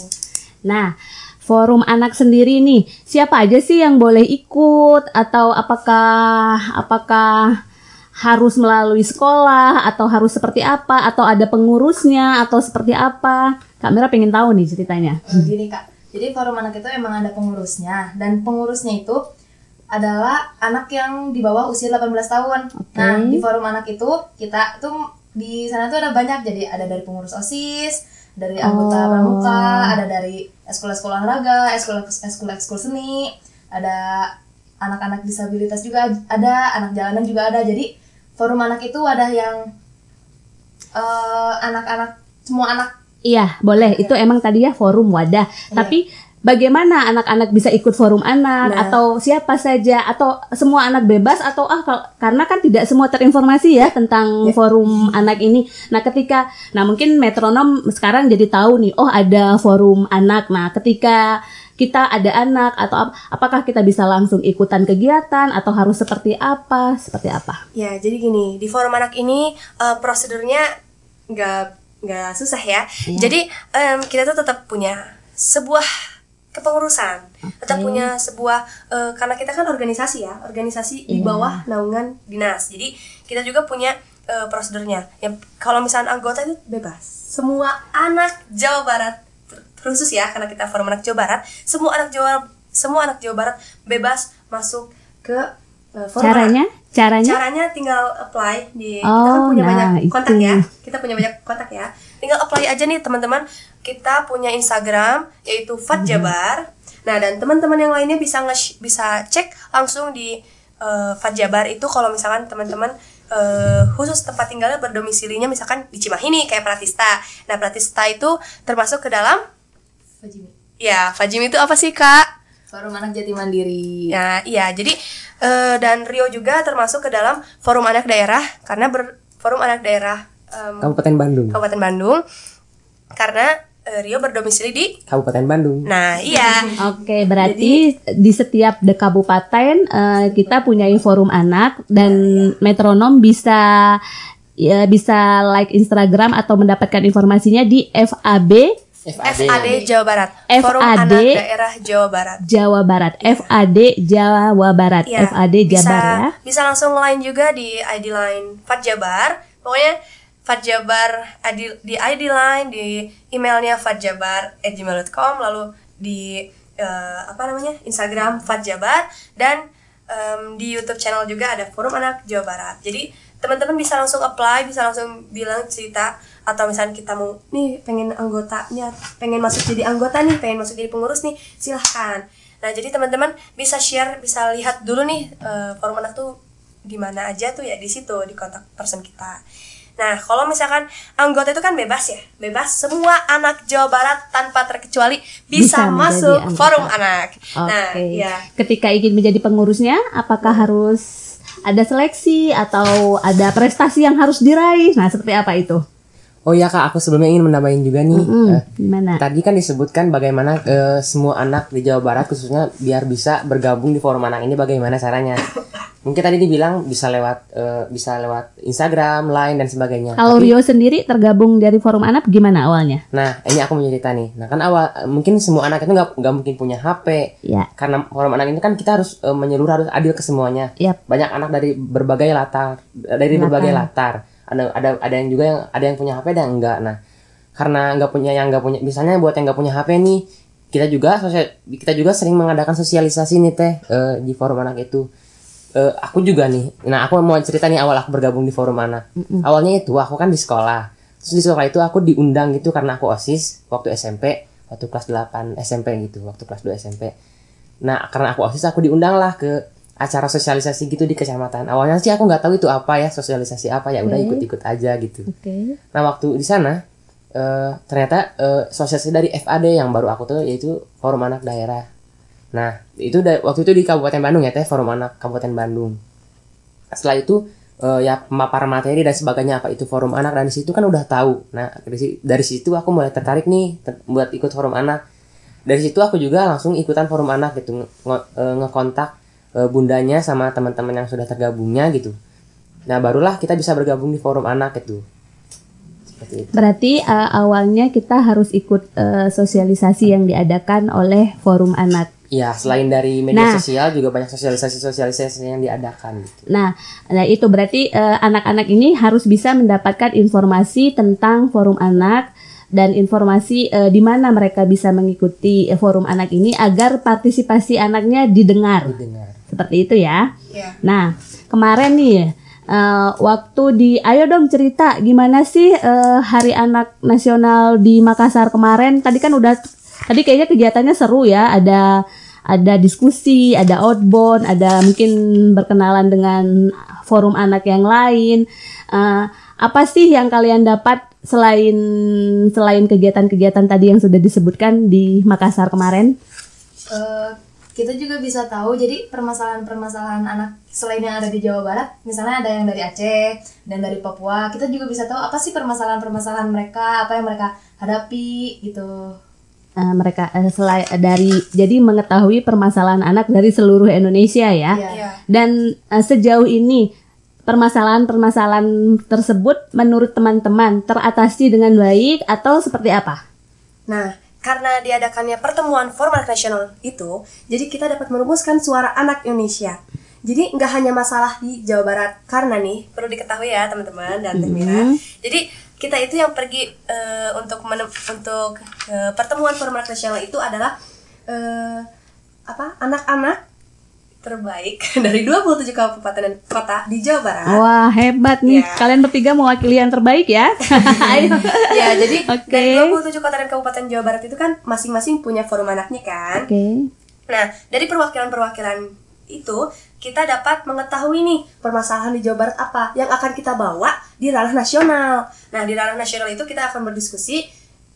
Nah, forum anak sendiri nih, siapa aja sih yang boleh ikut atau apakah apakah harus melalui sekolah atau harus seperti apa atau ada pengurusnya atau seperti apa? Kak Mira pengen tahu nih ceritanya. Eh, Gini kak, jadi forum anak itu emang ada pengurusnya dan pengurusnya itu adalah anak yang di bawah usia 18 tahun. Nah di forum anak itu kita tuh di sana tuh ada banyak jadi ada dari pengurus osis, dari anggota Oh. pramuka, ada dari ekskul-ekskul olahraga, ekskul ekskul seni, ada anak-anak disabilitas juga ada, anak jalanan juga ada. Jadi forum anak itu ada yang eh, anak-anak semua anak Iya, boleh. Itu emang tadi ya forum wadah. Tapi bagaimana anak-anak bisa ikut forum anak Nah. atau siapa saja atau semua anak bebas atau ah kal- karena kan tidak semua terinformasi ya tentang forum anak ini. Nah, ketika nah mungkin metronom sekarang jadi tahu nih, oh ada forum anak. Nah, ketika kita ada anak atau ap- apakah kita bisa langsung ikutan kegiatan atau harus seperti apa? Seperti apa? Ya, jadi gini, di forum anak ini eh, prosedurnya nggak nggak susah ya. Jadi em, kita tuh tetap punya sebuah kepengurusan, tetap punya sebuah eh, karena kita kan organisasi ya, organisasi di bawah naungan dinas. Jadi kita juga punya eh, prosedurnya. Yang kalau misalnya anggota itu bebas, semua anak Jawa Barat khusus ya karena kita forum anak Jawa Barat, semua anak Jawa semua anak Jawa Barat bebas masuk ke eh, forum anak. Caranya? Caranya? Caranya tinggal apply di kita Oh, kan punya nah, banyak kontak itu. ya. Kita punya banyak kontak ya. Tinggal apply aja nih teman-teman. Kita punya Instagram yaitu Fat Mhm. Jabar. Nah, dan teman-teman yang lainnya bisa nge bisa cek langsung di eh, Fat Jabar itu kalau misalkan teman-teman eh, khusus tempat tinggalnya berdomisilinya misalkan di Cimahi nih kayak Pratista. Nah, Pratista itu termasuk ke dalam Fajimi. ya, Fajim itu apa sih, Kak? Forum Anak Jati Mandiri. Ya, iya. Jadi eh, dan Rio juga termasuk ke dalam forum anak daerah karena ber, forum anak daerah em, Kabupaten Bandung. Kabupaten Bandung karena eh, Rio berdomisili di Kabupaten Bandung. Nah, iya. Oke, berarti di setiap de kabupaten eh, kita punya forum anak dan metronom bisa ya bisa like Instagram atau mendapatkan informasinya di FAB FAD Jawa Barat. Forum FAD Anak Daerah Jawa Barat. Jawa Barat. FAD Jawa Barat. Iya, FAD bisa, Jabar ya. Bisa langsung line juga di ID line Fat Jabar. Pokoknya Fatjabar ID- di ID line di emailnya fatjabar@gmail.com lalu di eh, apa namanya Instagram Fatjabar dan em, di YouTube channel juga ada Forum Anak Jawa Barat. Jadi teman-teman bisa langsung apply, bisa langsung bilang cerita atau misalnya kita mau nih pengen anggotanya, pengen masuk jadi anggota nih, pengen masuk jadi pengurus nih, silahkan. Nah jadi teman-teman bisa share, bisa lihat dulu nih eh, Forum Anak tuh di mana aja tuh ya di situ di kontak person kita. Nah, kalau misalkan anggota itu kan bebas ya, bebas semua anak Jawa Barat tanpa terkecuali bisa, Bisa masuk anggota. forum anak. Nah, Oke. ya. Ketika ingin menjadi pengurusnya, apakah harus ada seleksi atau ada prestasi yang harus diraih? Nah, seperti apa itu? Oh iya kak, aku sebelumnya ingin menambahin juga nih. Hmm, eh, gimana? Tadi kan disebutkan bagaimana eh, semua anak di Jawa Barat khususnya biar bisa bergabung di forum anak ini bagaimana caranya. Mungkin tadi dibilang bisa lewat eh, bisa lewat Instagram, Line dan sebagainya. Kalau Tapi- Rio sendiri tergabung dari forum anak gimana awalnya? Nah, ini aku mau cerita nih. Nah, kan awal mungkin semua anak itu nggak nggak mungkin punya HP. Ya. Karena forum anak ini kan kita harus eh, menyeluruh harus adil ke semuanya. Yap. Banyak anak dari berbagai latar, dari Latar. berbagai latar. Ada ada ada yang juga yang ada yang punya HP dan enggak. Nah, karena nggak punya yang nggak punya, misalnya buat yang nggak punya HP nih, kita juga sosial, kita juga sering mengadakan sosialisasi nih teh eh, di forum anak itu. Eh, aku juga nih, nah aku mau cerita nih awal aku bergabung di forum anak. Awalnya itu aku kan di sekolah. Terus di sekolah itu aku diundang gitu karena aku OSIS waktu SMP, waktu kelas 8 SMP gitu, waktu kelas 2 SMP. Nah, karena aku OSIS aku diundang lah ke acara sosialisasi gitu di kecamatan. Awalnya sih aku nggak tahu itu apa ya, sosialisasi apa ya, udah ikut-ikut aja gitu. Oke. Nah, waktu di sana eh, ternyata eh, sosialisasi dari FAD yang baru aku tahu yaitu Forum Anak Daerah. Nah, itu da- waktu itu di Kabupaten Bandung ya, teh Forum Anak Kabupaten Bandung. Setelah itu eh, ya pemaparan materi dan sebagainya apa itu forum anak dan di situ kan udah tahu. Nah, dari, dari situ aku mulai tertarik nih ter- buat ikut forum anak. Dari situ aku juga langsung ikutan forum anak gitu, nge- nge- eh, eh, bundanya sama teman-teman yang sudah tergabungnya gitu. Nah, barulah kita bisa bergabung di forum anak gitu. Seperti itu. Berarti uh, awalnya kita harus ikut uh, sosialisasi yang diadakan oleh forum anak. Ya, selain dari media Nah. sosial juga banyak sosialisasi-sosialisasi yang diadakan gitu. Nah, nah itu berarti uh, anak-anak ini harus bisa mendapatkan informasi tentang forum anak dan informasi uh, di mana mereka bisa mengikuti uh, forum anak ini agar partisipasi anaknya didengar. Didengar. Seperti itu ya. Ya. Nah, kemarin nih eh, waktu di ayo dong cerita gimana sih eh, Hari Anak Nasional di Makassar kemarin? Tadi kan udah tadi kayaknya kegiatannya seru ya. Ada ada diskusi, ada outbound, ada mungkin berkenalan dengan forum anak yang lain. Eh, apa sih yang kalian dapat selain selain kegiatan-kegiatan tadi yang sudah disebutkan di Makassar kemarin? Eh, kita juga bisa tahu jadi permasalahan-permasalahan anak selain yang ada di Jawa Barat misalnya ada yang dari Aceh dan dari Papua kita juga bisa tahu apa sih permasalahan-permasalahan mereka apa yang mereka hadapi gitu Eh, mereka eh, selai- dari jadi mengetahui permasalahan anak dari seluruh Indonesia ya. Iya. Iya. Dan eh, sejauh ini permasalahan-permasalahan tersebut menurut teman-teman teratasi dengan baik atau seperti apa? Nah, karena diadakannya pertemuan Forum Anak Nasional itu, jadi kita dapat merumuskan suara anak Indonesia. Jadi nggak hanya masalah di Jawa Barat, karena nih perlu diketahui ya teman-teman dan Teh Mira. Jadi kita itu yang pergi eh, untuk untuk eh, pertemuan Forum Anak Nasional itu adalah eh, apa anak-anak terbaik dari 27 kabupaten dan kota di Jawa Barat. Wah hebat nih, Ya. kalian bertiga mewakili yang terbaik ya. Ayo. ya, jadi Oke. dari 27 kota dan kabupaten Jawa Barat itu kan masing-masing punya forum anaknya kan. Oke. Nah, dari perwakilan-perwakilan itu kita dapat mengetahui nih permasalahan di Jawa Barat apa yang akan kita bawa di ranah nasional. Nah, di ranah nasional itu kita akan berdiskusi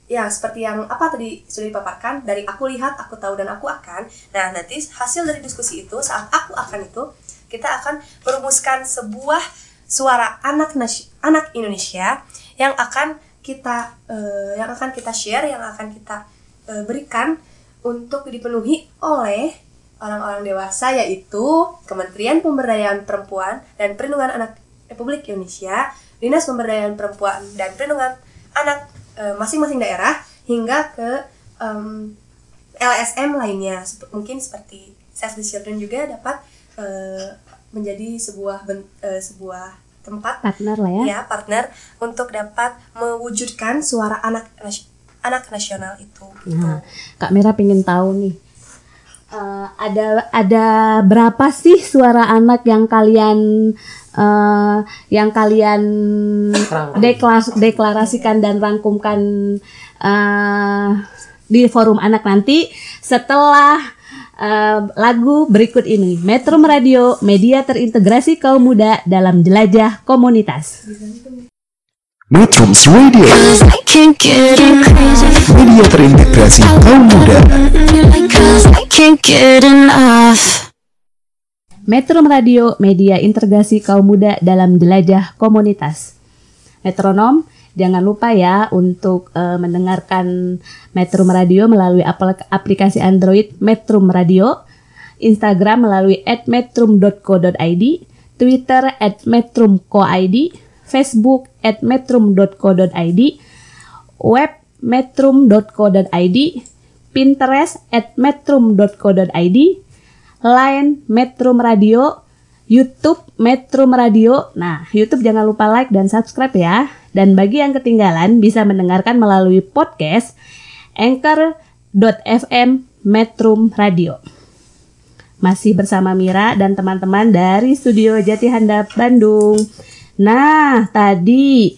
ya seperti yang apa tadi sudah dipaparkan dari aku lihat, aku tahu dan aku akan. Nah, nanti hasil dari diskusi itu saat aku akan itu kita akan merumuskan sebuah suara anak nasi- anak Indonesia yang akan kita eh, yang akan kita share, yang akan kita eh, berikan untuk dipenuhi oleh orang-orang dewasa yaitu Kementerian Pemberdayaan Perempuan dan Perlindungan Anak Republik Indonesia, Dinas Pemberdayaan Perempuan dan Perlindungan Anak eh, masing-masing daerah hingga ke em, LSM lainnya mungkin seperti Save the Children juga dapat eh, menjadi sebuah ben- eh, sebuah tempat Partner lah ya. ya partner untuk dapat mewujudkan suara anak nas- anak nasional itu. gitu. Nah, Kak Mira pengen tahu nih. eh, ada ada berapa sih suara anak yang kalian eh, yang kalian deklas- deklarasikan dan rangkumkan eh, di forum anak nanti setelah eh, lagu berikut ini. Metro Radio media terintegrasi kaum muda dalam jelajah komunitas. Metrums Radio. I can't get enough. Media terintegrasi kaum muda Metro Radio media integrasi kaum muda dalam jelajah komunitas. Metronom, jangan lupa ya untuk eh, mendengarkan Metro Radio melalui apl- aplikasi Android Metro Radio, Instagram melalui @metrum.co.id, Twitter @metrumco.id, Facebook @metrum.co.id, web metrum.co.id, Pinterest metrum.co.id, Line Metrum Radio, YouTube Metrum Radio. Nah, YouTube jangan lupa like dan subscribe ya. Dan bagi yang ketinggalan bisa mendengarkan melalui podcast anchor.fm Metrum Radio. Masih bersama Mira dan teman-teman dari Studio Jati Handap Bandung. Nah, tadi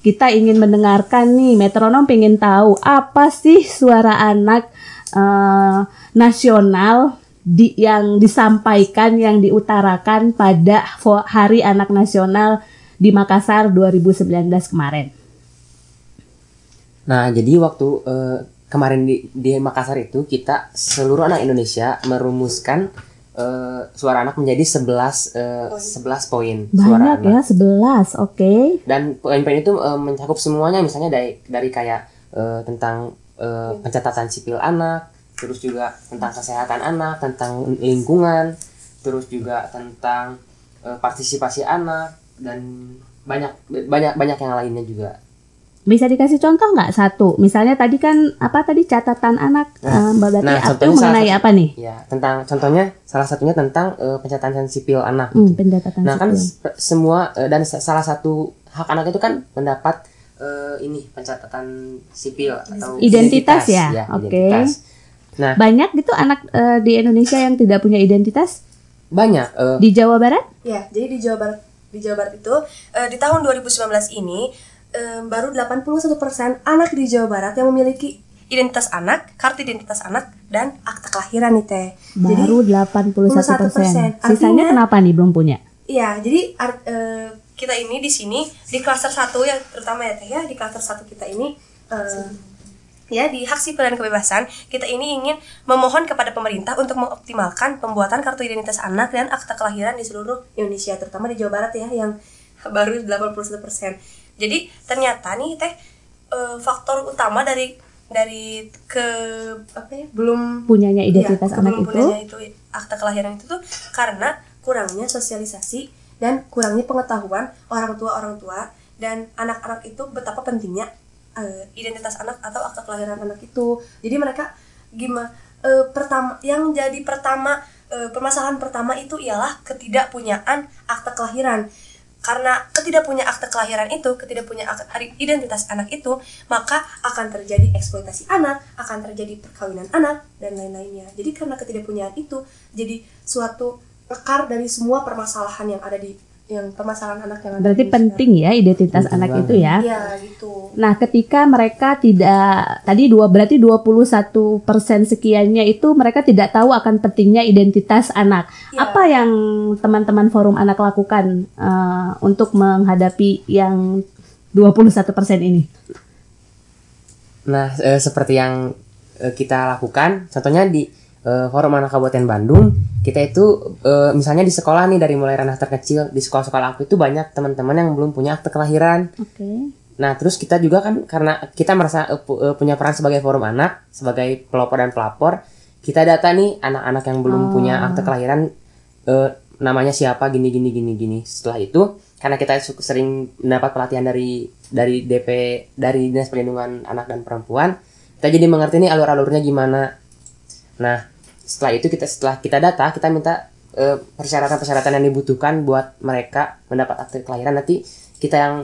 kita ingin mendengarkan nih metronom pengen tahu apa sih suara anak eh, nasional di, yang disampaikan yang diutarakan pada Hari Anak Nasional di Makassar 2019 kemarin. Nah, jadi waktu eh, kemarin di, di Makassar itu kita seluruh anak Indonesia merumuskan eh, suara anak menjadi 11 eh, 11 poin suara Banyak anak. ya 11, oke. Dan poin-poin itu eh, mencakup semuanya misalnya dari dari kayak eh, tentang eh, pencatatan sipil anak, terus juga tentang kesehatan anak, tentang lingkungan, terus juga tentang eh, partisipasi anak dan banyak banyak banyak yang lainnya juga. Bisa dikasih contoh nggak satu? Misalnya tadi kan apa tadi catatan anak Nah, eh, Mbak nah, itu mengenai satu- apa nih? Ya, tentang contohnya salah satunya tentang eh, pencatatan sipil anak. Hmm, pencatatan Nah, kan sipil. s- semua eh, dan sa- salah satu hak anak itu kan mendapat eh, ini pencatatan sipil atau Identitas ya? Oke. identitas. Nah, Banyak gitu anak eh, di Indonesia yang tidak punya identitas banyak eh, di Jawa Barat? Ya, jadi di Jawa Barat di Jawa Barat itu eh, di tahun 2019 ini eh, baru 81% anak di Jawa Barat yang memiliki identitas anak, kartu identitas anak dan akta kelahiran nih teh. Jadi Baru 81 persen. 81%. Sisanya Artinya- kenapa nih belum punya? Iya, jadi art- eh, kita ini di sini di klaster 1 ya terutama ya Teh ya di klaster 1 kita ini eh, ya di hak sipil dan kebebasan kita ini ingin memohon kepada pemerintah untuk mengoptimalkan pembuatan kartu identitas anak dan akta kelahiran di seluruh Indonesia terutama di Jawa Barat ya yang baru 81%. Jadi ternyata nih Teh eh, faktor utama dari dari ke apa ya belum Punyanya identitas Iya, anak belum itu? punyanya itu akta kelahiran itu tuh karena kurangnya sosialisasi dan kurangnya pengetahuan orang tua orang tua dan anak-anak itu betapa pentingnya eh, identitas anak atau akta kelahiran anak itu jadi mereka gimana pertama yang jadi pertama eh, permasalahan pertama itu ialah ketidakpunyaan akta kelahiran karena ketidakpunya akte kelahiran itu, ketidakpunya ak- identitas anak itu, maka akan terjadi eksploitasi anak, akan terjadi perkawinan anak dan lain-lainnya. Jadi karena ketidakpunyaan itu jadi suatu akar dari semua permasalahan yang ada di yang permasalahan anak yang ada Berarti di penting ya identitas Penting anak banget. itu ya. Iya gitu. Nah, ketika mereka tidak tadi dua berarti 21% sekiannya itu mereka tidak tahu akan pentingnya identitas anak. Iya. Apa yang teman-teman forum anak lakukan eh, untuk menghadapi yang 21% ini? Nah, eh, seperti yang eh, kita lakukan, contohnya di Forum Anak Kabupaten Bandung, kita itu eh, misalnya di sekolah nih dari mulai ranah terkecil di sekolah-sekolah aku itu banyak teman-teman yang belum punya akte kelahiran. Oke. Nah, terus kita juga kan karena kita merasa pu- eh, punya peran sebagai forum anak, sebagai pelopor dan pelapor, kita data nih anak-anak yang belum Oh. punya akte kelahiran eh, namanya siapa gini gini gini gini. Setelah itu, karena kita sering mendapat pelatihan dari dari DP dari Dinas Perlindungan Anak dan Perempuan, kita jadi mengerti nih alur-alurnya gimana. Nah, setelah itu kita setelah kita data, kita minta eh, persyaratan-persyaratan yang dibutuhkan buat mereka mendapat akte kelahiran. Nanti kita yang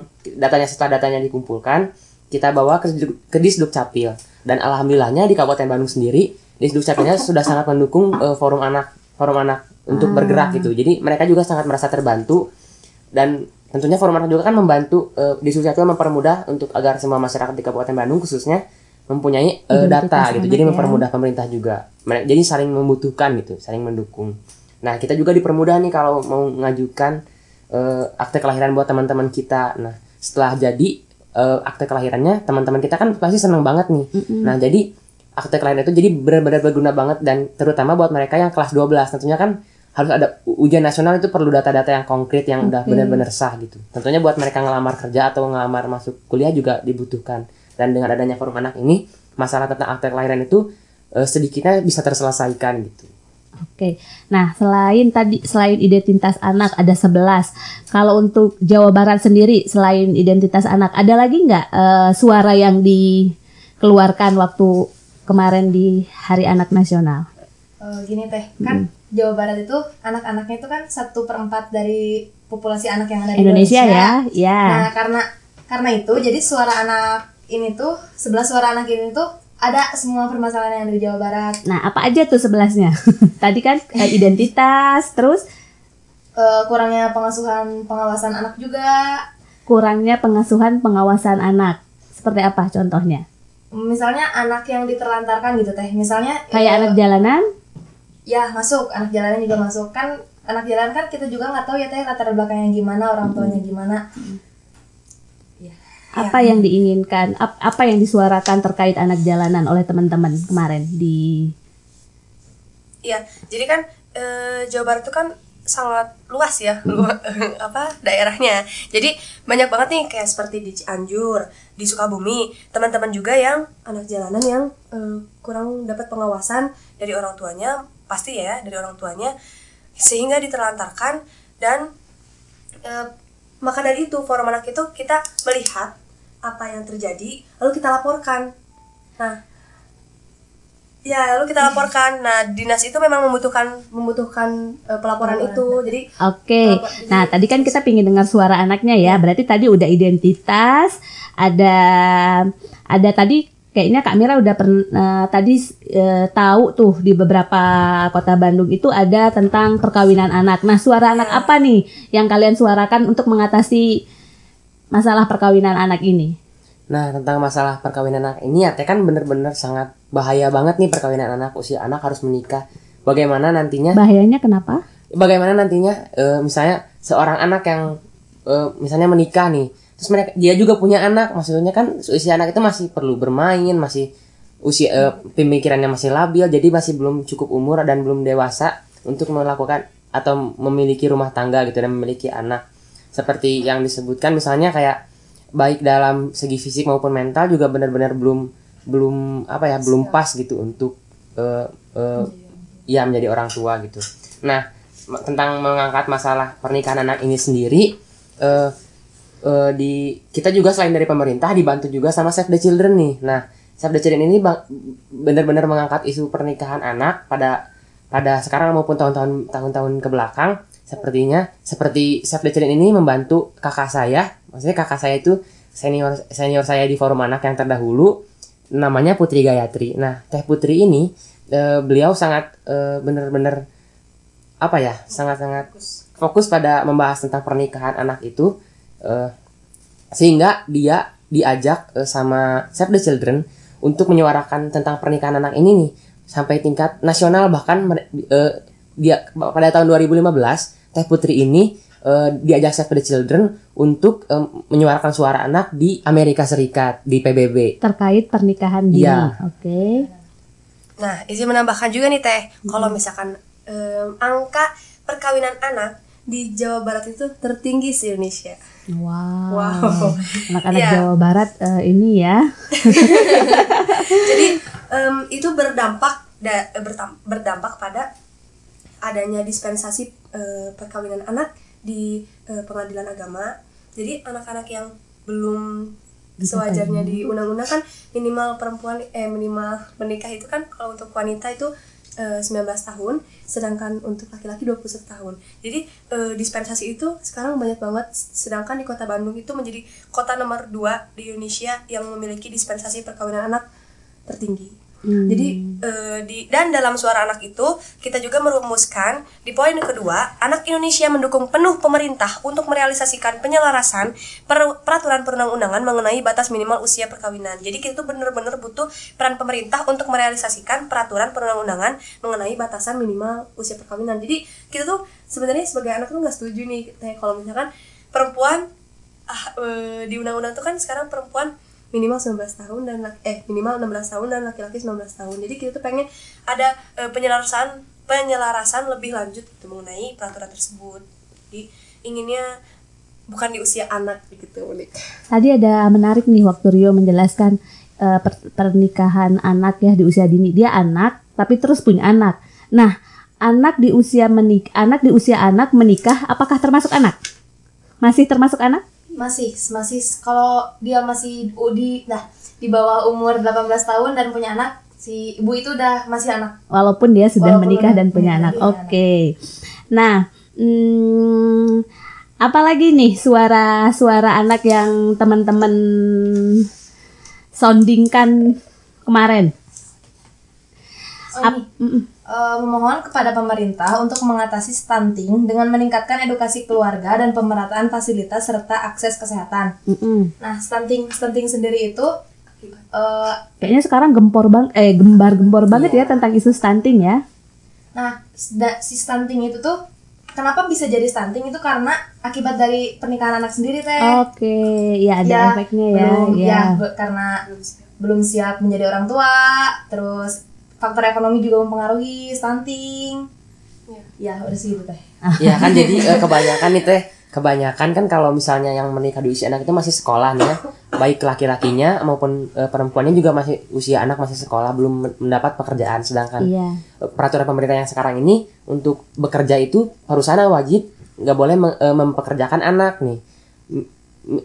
datanya setelah datanya dikumpulkan kita bawa ke, ke Disduk Capil. Dan alhamdulillahnya di Kabupaten Bandung sendiri Disduk Capilnya sudah sangat mendukung eh, forum anak forum anak untuk bergerak gitu. Jadi mereka juga sangat merasa terbantu. Dan tentunya forum anak juga kan membantu eh, Disduk Capil mempermudah untuk agar semua masyarakat di Kabupaten Bandung khususnya mempunyai eh, data gitu. Jadi ya. mempermudah pemerintah juga. Jadi saling membutuhkan gitu saling mendukung. Nah kita juga dipermudah nih kalau mau mengajukan eh, akte kelahiran buat teman-teman kita. Nah setelah jadi eh, akte kelahirannya teman-teman kita kan pasti seneng banget nih. Nah jadi akte kelahiran itu jadi benar-benar berguna banget dan terutama buat mereka yang kelas 12 tentunya kan harus ada ujian nasional itu perlu data-data yang konkret yang udah Oke. benar-benar sah gitu. Tentunya buat mereka ngelamar kerja atau ngelamar masuk kuliah juga dibutuhkan dan dengan adanya forum anak ini masalah tentang akte kelahiran itu eh, sedikitnya bisa terselesaikan gitu Oke. Nah, selain tadi selain identitas anak ada 11. Kalau untuk Jawa Barat sendiri selain identitas anak ada lagi nggak eh, suara yang dikeluarkan waktu kemarin di Hari Anak Nasional? Eh, gini teh kan Jawa Barat itu anak-anaknya itu kan satu per empat dari populasi anak yang ada di Indonesia, Indonesia, ya. Ya. Nah karena karena itu jadi suara anak ini tuh sebelah suara anak ini tuh ada semua permasalahan yang ada di Jawa Barat. Nah, apa aja tuh sebelasnya? tadi kan eh, identitas, terus Eh, kurangnya pengasuhan pengawasan anak juga. kurangnya pengasuhan pengawasan anak. Seperti apa contohnya? Misalnya anak yang diterlantarkan gitu teh. Misalnya Kayak eh, anak jalanan? ya masuk anak jalanan juga masuk kan anak jalanan kan kita juga nggak tahu ya teh latar belakangnya gimana orang tuanya gimana Apa yang diinginkan? ap- apa yang disuarakan terkait anak jalanan oleh teman-teman kemarin di Iya, jadi kan eh, Jawa Barat itu kan sangat luas ya, lu- apa daerahnya. Jadi banyak banget nih kayak seperti di Cianjur, di Sukabumi, teman-teman juga yang anak jalanan yang eh, kurang dapat pengawasan dari orang tuanya, pasti ya dari orang tuanya, sehingga diterlantarkan dan eh, maka dari itu forum anak itu kita melihat apa yang terjadi, lalu kita laporkan. Nah, Ya, lalu kita laporkan. Nah, dinas itu memang membutuhkan membutuhkan eh, pelaporan itu. Jadi Oke. Nah, tadi kan kita pingin dengar suara anaknya ya. Berarti tadi udah identitas, ada ada tadi kayaknya Kak Mira udah pernah tadi eh, tahu tuh di beberapa kota Bandung itu ada tentang perkawinan anak. Nah, suara anak apa nih yang kalian suarakan untuk mengatasi masalah perkawinan anak ini? Nah, tentang masalah perkawinan anak ini ya kan bener-bener sangat bahaya banget nih perkawinan anak usia anak harus menikah. Bagaimana nantinya Bahayanya kenapa? bagaimana nantinya eh, misalnya seorang anak yang eh, misalnya menikah nih terus mereka dia juga punya anak maksudnya kan usia anak itu masih perlu bermain masih usia eh, pemikirannya masih labil jadi masih belum cukup umur dan belum dewasa untuk melakukan atau memiliki rumah tangga gitu dan memiliki anak seperti yang disebutkan misalnya kayak baik dalam segi fisik maupun mental juga benar-benar belum belum apa ya belum pas gitu untuk eh, eh, ya menjadi orang tua gitu. Nah tentang mengangkat masalah pernikahan anak ini sendiri eh eh, di kita juga selain dari pemerintah dibantu juga sama Save the Children nih. Nah, Save the Children ini benar-benar mengangkat isu pernikahan anak pada pada sekarang maupun tahun-tahun tahun-tahun ke belakang sepertinya seperti Save the Children ini membantu kakak saya, maksudnya kakak saya itu senior senior saya di forum anak yang terdahulu namanya Putri Gayatri. Nah, Teh Putri ini eh, beliau sangat eh, benar-benar apa ya sangat-sangat fokus pada membahas tentang pernikahan anak itu eh, sehingga dia diajak eh, sama Save the Children untuk menyuarakan tentang pernikahan anak ini nih sampai tingkat nasional bahkan eh, dia pada tahun 2015 Teh Putri ini eh, diajak Save the Children untuk eh, menyuarakan suara anak di Amerika Serikat di PBB. Terkait pernikahan dini. Iya. Oke. Nah, izin menambahkan juga nih Teh, kalau misalkan em, angka perkawinan anak di Jawa Barat itu tertinggi se Indonesia. Wow. Wow. Anak-anak Iya. Jawa Barat eh, ini ya. Jadi em, itu berdampak da- berdampak pada adanya dispensasi eh, perkawinan anak di eh, pengadilan agama. Jadi anak-anak yang belum sewajarnya di undang-undang kan minimal perempuan eh minimal menikah itu kan kalau untuk wanita itu eh, 19 tahun, sedangkan untuk laki-laki 21 tahun. Jadi eh, dispensasi itu sekarang banyak banget, sedangkan di kota Bandung itu menjadi kota nomor 2 di Indonesia yang memiliki dispensasi perkawinan anak tertinggi. Jadi eh, di dan dalam suara anak itu kita juga merumuskan di poin kedua, anak Indonesia mendukung penuh pemerintah untuk merealisasikan penyelarasan per- peraturan perundang-undangan mengenai batas minimal usia perkawinan. Jadi kita tuh bener-bener butuh peran pemerintah untuk merealisasikan peraturan perundang-undangan mengenai batasan minimal usia perkawinan. Jadi kita tuh sebenarnya sebagai anak tuh nggak setuju nih kalau misalkan perempuan ah, eh, di undang-undang tuh kan sekarang perempuan minimal 19 tahun dan eh minimal 16 tahun dan laki-laki 19 tahun. Jadi kita tuh pengen ada eh, penyelarasan penyelarasan lebih lanjut gitu mengenai peraturan tersebut. Jadi inginnya bukan di usia anak gitu Monik. Tadi ada menarik nih waktu Rio menjelaskan eh, per- pernikahan anak ya di usia dini. Dia anak tapi terus punya anak. Nah, anak di usia menik anak di usia anak menikah apakah termasuk anak? Masih termasuk anak? Masih, masih kalau dia masih oh, di nah di bawah umur 18 tahun dan punya anak, si ibu itu udah masih anak. Walaupun dia sudah Walaupun menikah dan punya anak. Oke. Nah, hmm, apalagi nih suara-suara anak yang teman-teman soundingkan kemarin? Oh. Eh, memohon kepada pemerintah untuk mengatasi stunting dengan meningkatkan edukasi keluarga dan pemerataan fasilitas serta akses kesehatan. Mm-mm. Nah, stunting stunting sendiri itu eh, Kayaknya sekarang gempor bang, eh gembar-gempor banget ya tentang isu stunting ya. Nah, si stunting itu tuh kenapa bisa jadi stunting itu karena akibat dari pernikahan anak sendiri teh. Oke, ya ada Ya, efeknya ya. belum, ya. ya, karena belum siap menjadi orang tua, terus faktor ekonomi juga mempengaruhi stunting. Ya, udah segitu teh. ya kan jadi eh, kebanyakan nih teh kebanyakan kan kalau misalnya yang menikah di usia anak itu masih sekolah nih ya baik laki-lakinya maupun eh, perempuannya juga masih usia anak masih sekolah belum men- mendapat pekerjaan sedangkan Iya. peraturan pemerintah yang sekarang ini untuk bekerja itu perusahaan wajib nggak boleh meng- eh, mempekerjakan anak nih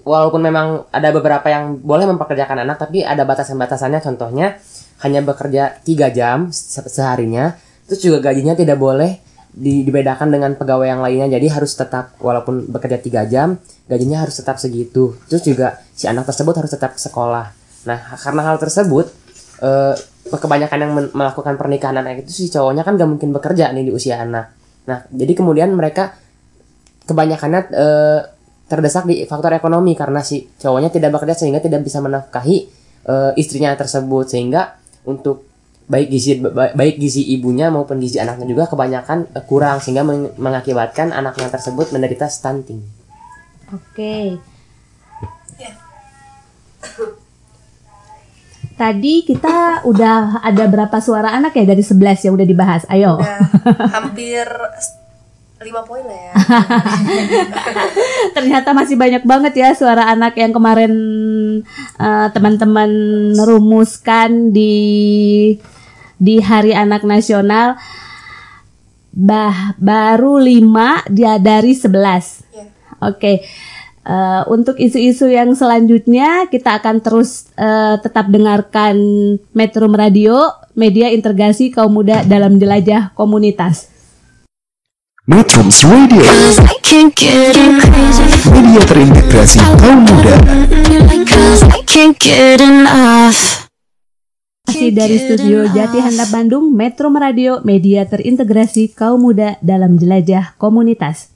walaupun memang ada beberapa yang boleh mempekerjakan anak tapi ada batasan-batasannya contohnya hanya bekerja tiga jam se- seharinya terus juga gajinya tidak boleh di- dibedakan dengan pegawai yang lainnya. Jadi harus tetap walaupun bekerja tiga jam gajinya harus tetap segitu. Terus juga si anak tersebut harus tetap sekolah. Nah karena hal tersebut eh, kebanyakan yang melakukan pernikahan anak itu si cowoknya kan gak mungkin bekerja nih di usia anak. Nah jadi kemudian mereka kebanyakannya eh, terdesak di faktor ekonomi karena si cowoknya tidak bekerja sehingga tidak bisa menafkahi eh, istrinya tersebut. Sehingga untuk baik gizi ba- baik gizi ibunya maupun gizi anaknya juga kebanyakan eh, kurang sehingga men- mengakibatkan anaknya tersebut menderita stunting. Oke. Tadi kita udah ada berapa suara anak ya dari 11 yang udah dibahas. Ayo. Udah hampir 5 poin lah ya. Ternyata masih banyak banget ya suara anak yang kemarin eh, teman-teman rumuskan di di Hari Anak Nasional. Bah, baru 5 dia dari 11. Iya. Oke. Eh, untuk isu-isu yang selanjutnya kita akan terus eh, tetap dengarkan Metro Radio, media integrasi kaum muda dalam jelajah komunitas. Metrums Radio, media terintegrasi kaum muda. Masih dari studio Jati Handap Bandung, Metro Radio, media terintegrasi kaum muda dalam jelajah komunitas.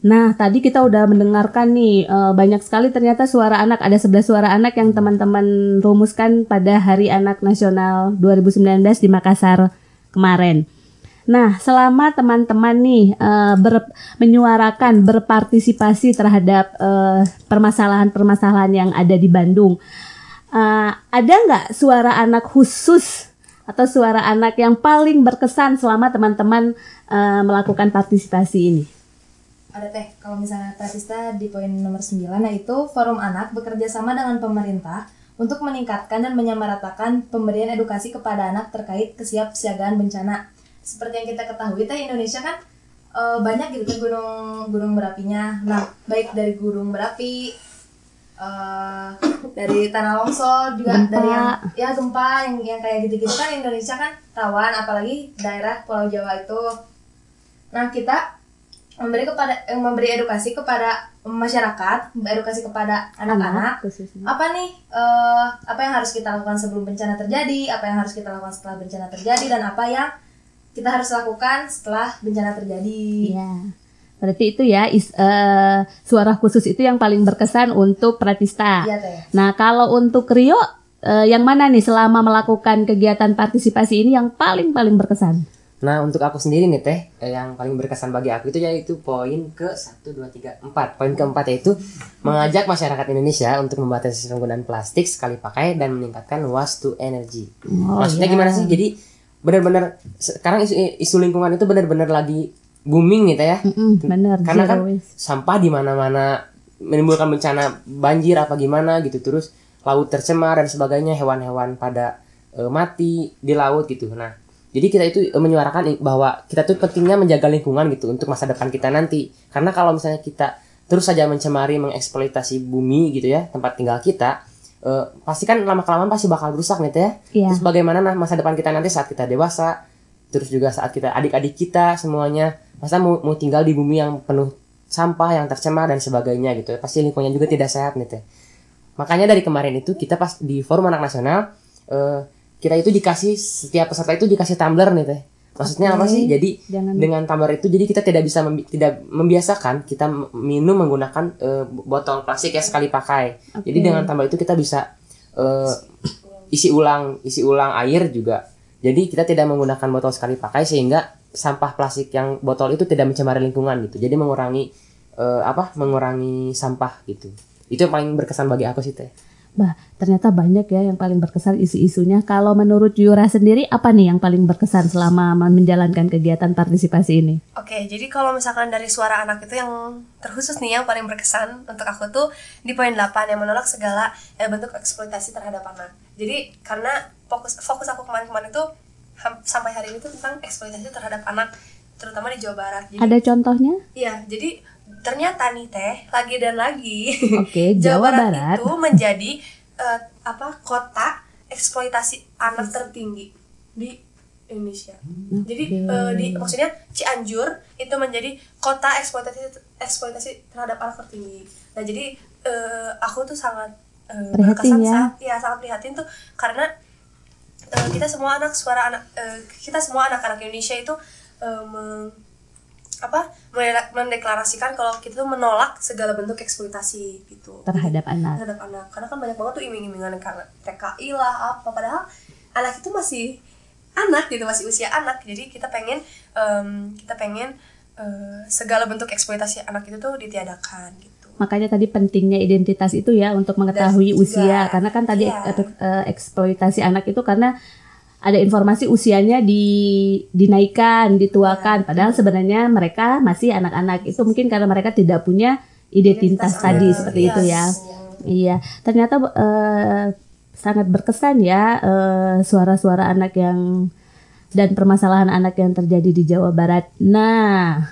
Nah, tadi kita udah mendengarkan nih eh, banyak sekali ternyata suara anak ada 11 suara anak yang teman-teman rumuskan pada Hari Anak Nasional 2019 di Makassar kemarin. Nah, selama teman-teman nih eh, ber- menyuarakan, berpartisipasi terhadap eh, permasalahan-permasalahan yang ada di Bandung, eh, ada nggak suara anak khusus atau suara anak yang paling berkesan selama teman-teman eh, melakukan partisipasi ini? Ada teh, kalau misalnya Pratista di poin nomor 9 yaitu Forum Anak bekerja sama dengan pemerintah untuk meningkatkan dan menyamaratakan pemberian edukasi kepada anak terkait kesiapsiagaan bencana. Seperti yang kita ketahui, teh Indonesia kan eh, banyak gitu kan gunung gunung berapinya. Nah, baik dari gunung berapi, eh, dari tanah longsor juga Gempa. dari yang ya gempa yang yang kayak gitu-gitu kan Indonesia kan rawan apalagi daerah Pulau Jawa itu nah kita memberi kepada eh, memberi edukasi kepada masyarakat edukasi kepada anak-anak apa nih eh, apa yang harus kita lakukan sebelum bencana terjadi apa yang harus kita lakukan setelah bencana terjadi dan apa yang kita harus lakukan setelah bencana terjadi Iya. Berarti itu ya is, eh, suara khusus itu yang paling berkesan untuk Pratista. Iya teh Nah, kalau untuk Rio eh, yang mana nih selama melakukan kegiatan partisipasi ini yang paling paling berkesan? Nah untuk aku sendiri nih teh eh, yang paling berkesan bagi aku itu yaitu poin ke 1, 2, 3, 4 Poin keempat yaitu mengajak masyarakat Indonesia untuk membatasi penggunaan plastik sekali pakai dan meningkatkan waste to energy Oh, Maksudnya iya. gimana sih? Jadi benar-benar sekarang isu, isu lingkungan itu benar-benar lagi booming gitu ya Mm-mm, bener. Karena kan waste. sampah di mana-mana menimbulkan bencana banjir apa gimana gitu terus laut tercemar dan sebagainya hewan-hewan pada eh, mati di laut gitu nah jadi kita itu eh, menyuarakan bahwa kita tuh pentingnya menjaga lingkungan gitu untuk masa depan kita nanti karena kalau misalnya kita terus saja mencemari mengeksploitasi bumi gitu ya tempat tinggal kita eh, pasti kan lama kelamaan pasti bakal rusak gitu ya Iya. terus bagaimana nah masa depan kita nanti saat kita dewasa terus juga saat kita adik-adik kita semuanya masa mau, mau tinggal di bumi yang penuh sampah yang tercemar dan sebagainya gitu. Pasti lingkungannya juga tidak sehat nih teh. Makanya dari kemarin itu kita pas di forum anak nasional eh, kita itu dikasih setiap peserta itu dikasih tumbler nih teh maksudnya apa sih? Jadi Jangan dengan tumbler itu jadi kita tidak bisa membi- tidak membiasakan kita minum menggunakan eh, botol plastik ya sekali pakai. Jadi Oke. dengan tumbler itu kita bisa eh, isi ulang isi ulang air juga. Jadi kita tidak menggunakan botol sekali pakai sehingga sampah plastik yang botol itu tidak mencemari lingkungan gitu. Jadi mengurangi eh, apa mengurangi sampah gitu. Itu yang paling berkesan bagi aku sih teh Bah, ternyata banyak ya yang paling berkesan isu-isunya. Kalau menurut Yura sendiri apa nih yang paling berkesan selama menjalankan kegiatan partisipasi ini? Oke, jadi kalau misalkan dari suara anak itu yang terkhusus nih yang paling berkesan untuk aku tuh di poin 8 yang menolak segala eh, bentuk eksploitasi terhadap anak. Jadi karena fokus fokus aku kemarin-kemarin itu sampai hari ini tuh tentang eksploitasi terhadap anak terutama di Jawa Barat. Jadi Ada contohnya? Iya, jadi ternyata nih teh lagi dan lagi Oke, Jawa Barat. itu menjadi eh, apa kota eksploitasi anak tertinggi di Indonesia. Jadi eh, di maksudnya Cianjur itu menjadi kota eksploitasi eksploitasi terhadap anak tertinggi. Nah jadi eh, aku tuh sangat eh, Prihatin ya. saat ya sangat prihatin tuh karena eh, kita semua anak suara anak eh, kita semua anak-anak Indonesia itu meng- apa mendek- mendeklarasikan kalau kita tuh menolak segala bentuk eksploitasi gitu. Terhadap anak. terhadap anak. Karena kan banyak banget tuh iming-imingan karena TKI lah apa. Padahal anak itu masih anak gitu masih usia anak. Jadi kita pengen em, kita pengen eh, segala bentuk eksploitasi anak itu tuh ditiadakan gitu. Makanya tadi pentingnya identitas itu ya untuk mengetahui Dan juga, usia. Karena kan tadi iya. ek- eh, eksploitasi anak itu karena ada informasi usianya di dinaikkan, dituakan padahal sebenarnya mereka masih anak-anak. Itu mungkin karena mereka tidak punya identitas, Identitas tadi seperti Iya, itu ya. Iya, ternyata eh, sangat berkesan ya eh, suara-suara anak yang dan permasalahan anak yang terjadi di Jawa Barat. Nah,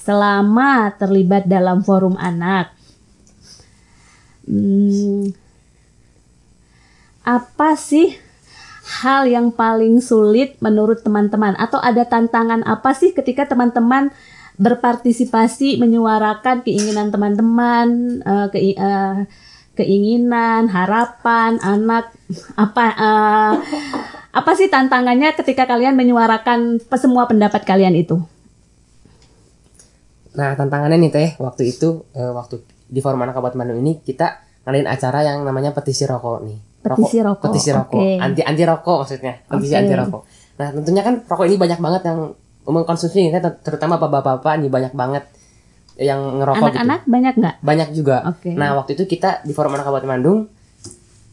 selama terlibat dalam forum anak, hmm, apa sih hal yang paling sulit menurut teman-teman? Atau ada tantangan apa sih ketika teman-teman berpartisipasi menyuarakan keinginan teman-teman, eh, kei- eh, keinginan, harapan anak apa eh, apa sih tantangannya ketika kalian menyuarakan semua pendapat kalian itu? Nah tantangannya nih teh waktu itu eh, waktu di forum anak kabupaten Bandung ini kita ngadain acara yang namanya petisi rokok nih. Petisi rokok, Petisi rokok. oke. Anti anti rokok maksudnya. Petisi Oke. anti rokok. Nah tentunya kan rokok ini banyak banget yang mengkonsumsi ini ter- terutama bapak-bapak nih banyak banget yang ngerokok Anak-anak gitu. banyak nggak? Banyak juga. Oke. Nah waktu itu kita di forum anak kabupaten Bandung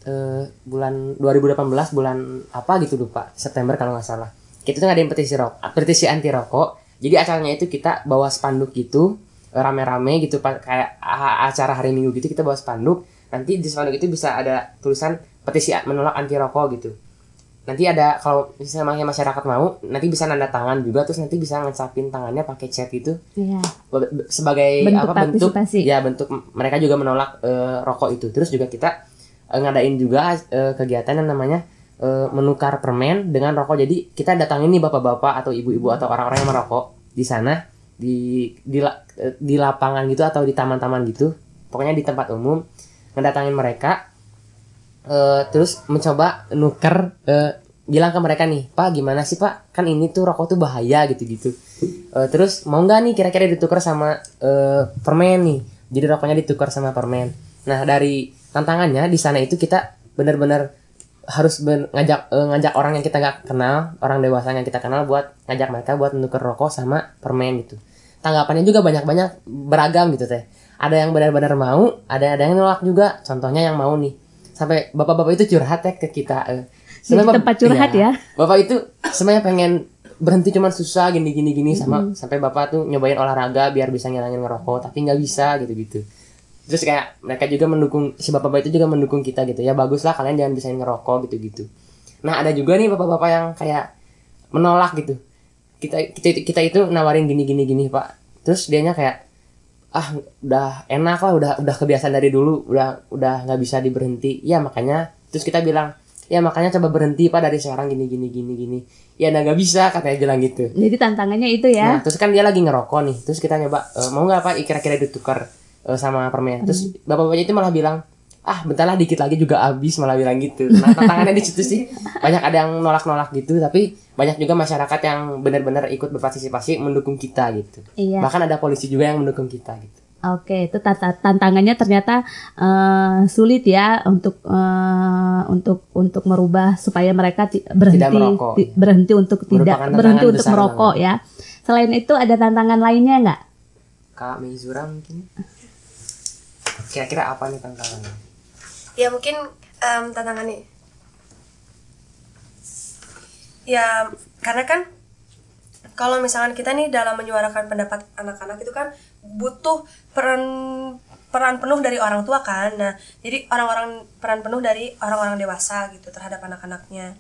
eh, bulan 2018 bulan apa gitu lupa September kalau nggak salah. Kita tuh ngadain petisi rokok, petisi anti rokok. Jadi acaranya itu kita bawa spanduk gitu rame-rame gitu kayak acara hari minggu gitu kita bawa spanduk nanti di spanduk itu bisa ada tulisan petisi menolak anti rokok gitu nanti ada kalau misalnya masyarakat mau nanti bisa nanda tangan juga terus nanti bisa ngecapin tangannya pakai chat gitu Iya. Sebagai Bentuk apa bentuk ya bentuk mereka juga menolak eh, rokok itu terus juga kita eh, ngadain juga eh, kegiatan yang namanya eh, menukar permen dengan rokok. Jadi kita datangin nih bapak-bapak atau ibu-ibu atau orang-orang yang merokok di sana di di di lapangan gitu atau di taman-taman gitu. Pokoknya di tempat umum ngedatangin mereka eh, terus mencoba nuker eh, bilang ke mereka nih pak gimana sih pak? Kan ini tuh rokok tuh bahaya gitu gitu terus mau nggak nih kira-kira ditukar sama eh, permen nih? Jadi rokoknya ditukar sama permen. Nah dari tantangannya di sana itu kita benar-benar harus ben- ngajak eh, ngajak orang yang kita nggak kenal orang dewasa yang kita kenal buat ngajak mereka buat menukar rokok sama permen gitu. Tanggapannya juga banyak-banyak beragam gitu teh. Ada yang benar-benar mau ada ada yang nolak juga. Contohnya yang mau nih sampai bapak-bapak itu curhat ya ke kita eh, sebenarnya tempat curhat iya. ya. bapak itu sebenarnya pengen berhenti cuman susah gini gini gini sama sampai bapak tuh nyobain olahraga biar bisa ngilangin ngerokok tapi nggak bisa gitu gitu terus kayak mereka juga mendukung si bapak-bapak itu juga mendukung kita gitu ya bagus lah kalian jangan bisain ngerokok gitu gitu nah ada juga nih bapak-bapak yang kayak menolak gitu. Kita kita kita itu nawarin gini gini gini pak. Terus dianya kayak ah udah enak lah udah udah kebiasaan dari dulu udah udah nggak bisa diberhenti ya makanya terus kita bilang ya makanya coba berhenti pak dari sekarang gini gini gini gini ya nah nggak bisa katanya bilang gitu Jadi tantangannya itu Nah, ya. terus kan dia lagi ngerokok nih. Terus kita nyoba "E, mau nggak Pak kira-kira ditukar e, sama permen. Terus bapak-bapaknya itu malah bilang, "Ah, bentar lah dikit lagi juga habis." Malah bilang gitu. Nah, tantangannya di situ sih. Banyak ada yang nolak-nolak gitu, tapi banyak juga masyarakat yang benar-benar ikut berpartisipasi mendukung kita gitu. Iya. Bahkan ada polisi juga yang mendukung kita gitu. Oke, itu tata- tantangannya ternyata eh, sulit ya untuk eh, untuk untuk merubah supaya mereka ti- berhenti merokok. ti- berhenti untuk tidak berhenti untuk merokok ya. Selain itu ada tantangan lainnya nggak? Kak Mizura mungkin kira-kira apa nih tantangannya? Ya mungkin em, tantangannya ya karena kan kalau misalkan kita nih dalam menyuarakan pendapat anak-anak itu kan butuh peran peran penuh dari orang tua kan. Nah jadi orang-orang peran penuh dari orang-orang dewasa gitu terhadap anak-anaknya.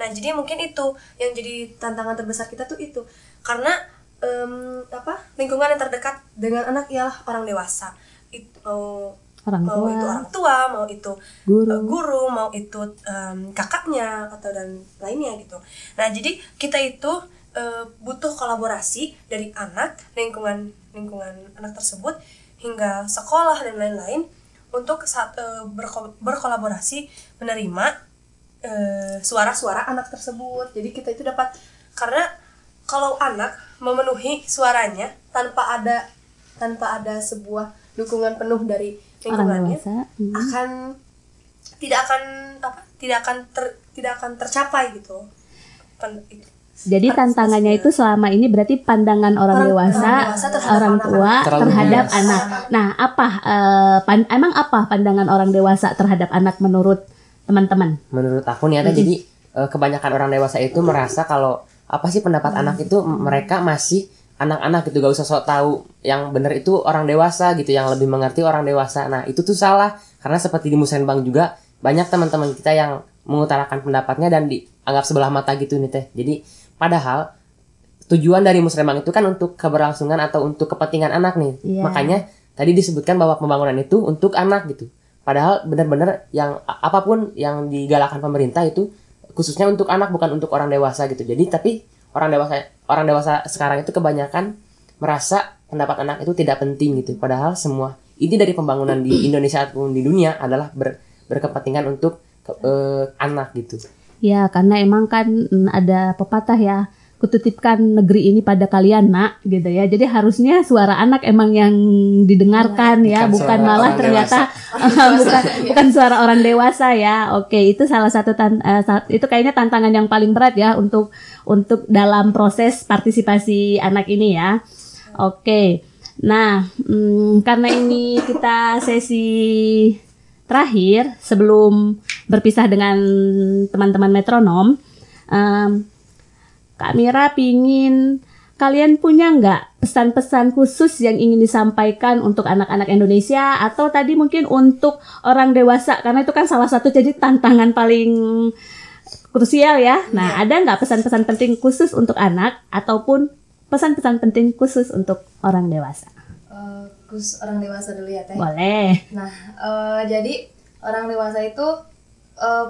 Nah jadi mungkin itu yang jadi tantangan terbesar kita tuh itu. Karena em, apa lingkungan yang terdekat dengan anak ialah orang dewasa. Itu mau Orang mau tua. itu orang tua mau itu Guru. eh, guru mau itu em, kakaknya atau dan lainnya gitu nah jadi kita itu eh, butuh kolaborasi dari anak lingkungan lingkungan anak tersebut hingga sekolah dan lain-lain untuk saat eh, berko- berkolaborasi menerima eh, suara-suara anak tersebut jadi kita itu dapat karena kalau anak memenuhi suaranya tanpa ada tanpa ada sebuah dukungan penuh dari lingkungannya dewasa. Hmm. akan tidak akan apa tidak akan ter, tidak akan tercapai gitu Pen- itu. Jadi tantangannya itu selama ini berarti pandangan orang, Orang- dewasa, orang dewasa terhadap orang tua Terlalu terhadap anak. Nah, apa pan- emang apa pandangan orang dewasa terhadap anak menurut teman-teman? menurut aku nih ada jadi eh, kebanyakan orang dewasa itu merasa kalau apa sih pendapat anak itu mereka masih anak-anak gitu gak usah sok tahu yang benar itu orang dewasa gitu yang lebih mengerti orang dewasa nah itu tuh salah karena seperti di musrenbang juga banyak teman-teman kita yang mengutarakan pendapatnya dan dianggap sebelah mata gitu nih teh jadi padahal tujuan dari musrenbang itu kan untuk keberlangsungan atau untuk kepentingan anak nih Iya. makanya tadi disebutkan bahwa pembangunan itu untuk anak gitu Padahal benar-benar yang apa pun yang digalakkan pemerintah itu khususnya untuk anak bukan untuk orang dewasa gitu. Jadi tapi orang dewasa orang dewasa sekarang itu kebanyakan merasa pendapat anak itu tidak penting gitu. Padahal semua inti dari pembangunan di Indonesia ataupun di dunia adalah ber- berkepentingan untuk ke- eh, anak gitu. Ya, karena emang kan mm, ada pepatah ya, kutitipkan negeri ini pada kalian nak, gitu ya. Jadi harusnya suara anak emang yang didengarkan ya, Bukan bukan suara malah ternyata bukan bukan suara orang dewasa ya. Oke, itu salah satu tan- sa- itu kayaknya tantangan yang paling berat ya untuk untuk dalam proses partisipasi anak ini ya. Oke. Nah, mm, karena ini kita sesi terakhir sebelum berpisah dengan teman-teman metronom, em, Kak Mira pingin kalian punya nggak pesan-pesan khusus yang ingin disampaikan untuk anak-anak Indonesia atau tadi mungkin untuk orang dewasa karena itu kan salah satu jadi tantangan paling krusial ya. Nah, ada nggak pesan-pesan penting khusus untuk anak ataupun pesan-pesan penting khusus untuk orang dewasa? Eh, khusus orang dewasa dulu ya teh Boleh. Nah, eh, jadi orang dewasa itu eh,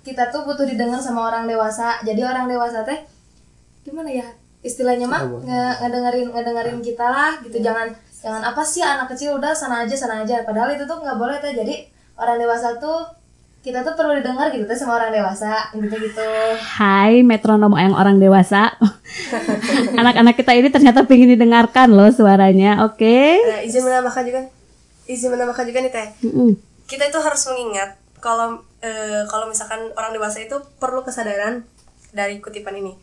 kita tuh butuh didengar sama orang dewasa jadi orang dewasa teh gimana ya? Istilahnya mah nge ngedengerin ngedengerin kita lah gitu. Jangan jangan apa sih anak kecil? Udah sana aja sana aja. Padahal itu tuh nggak boleh teh jadi orang dewasa tuh kita tuh perlu didengar gitu teh sama orang dewasa gitu gitu Hai metronom yang orang dewasa. Anak-anak kita ini ternyata ingin didengarkan loh suaranya. Oke. Nah, izin menambahkan juga. Izin menambahkan juga nih teh. Mm-mm. kita itu harus mengingat kalau eh, kalau misalkan orang dewasa itu perlu kesadaran dari kutipan ini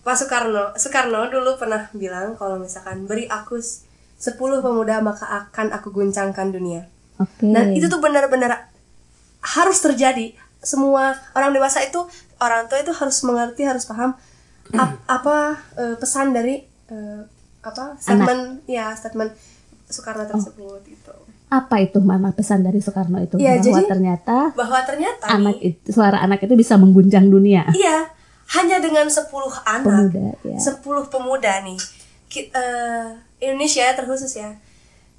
Pak Soekarno Soekarno dulu pernah bilang kalau misalkan beri aku s- 10 pemuda maka akan aku guncangkan dunia. Oke. dan itu tuh benar-benar harus terjadi. Semua orang dewasa itu orang tua itu harus mengerti harus paham ap- apa eh, pesan dari eh, apa statement ya statement Soekarno tersebut itu apa itu mama pesan dari Soekarno itu? Iya, bahwa jadi- ternyata bahwa ternyata anak itu suara anak itu bisa mengguncang dunia. iya hanya dengan 10 anak Pemuda, ya. 10 pemuda nih. Ki- eh, Indonesia ya terkhusus ya.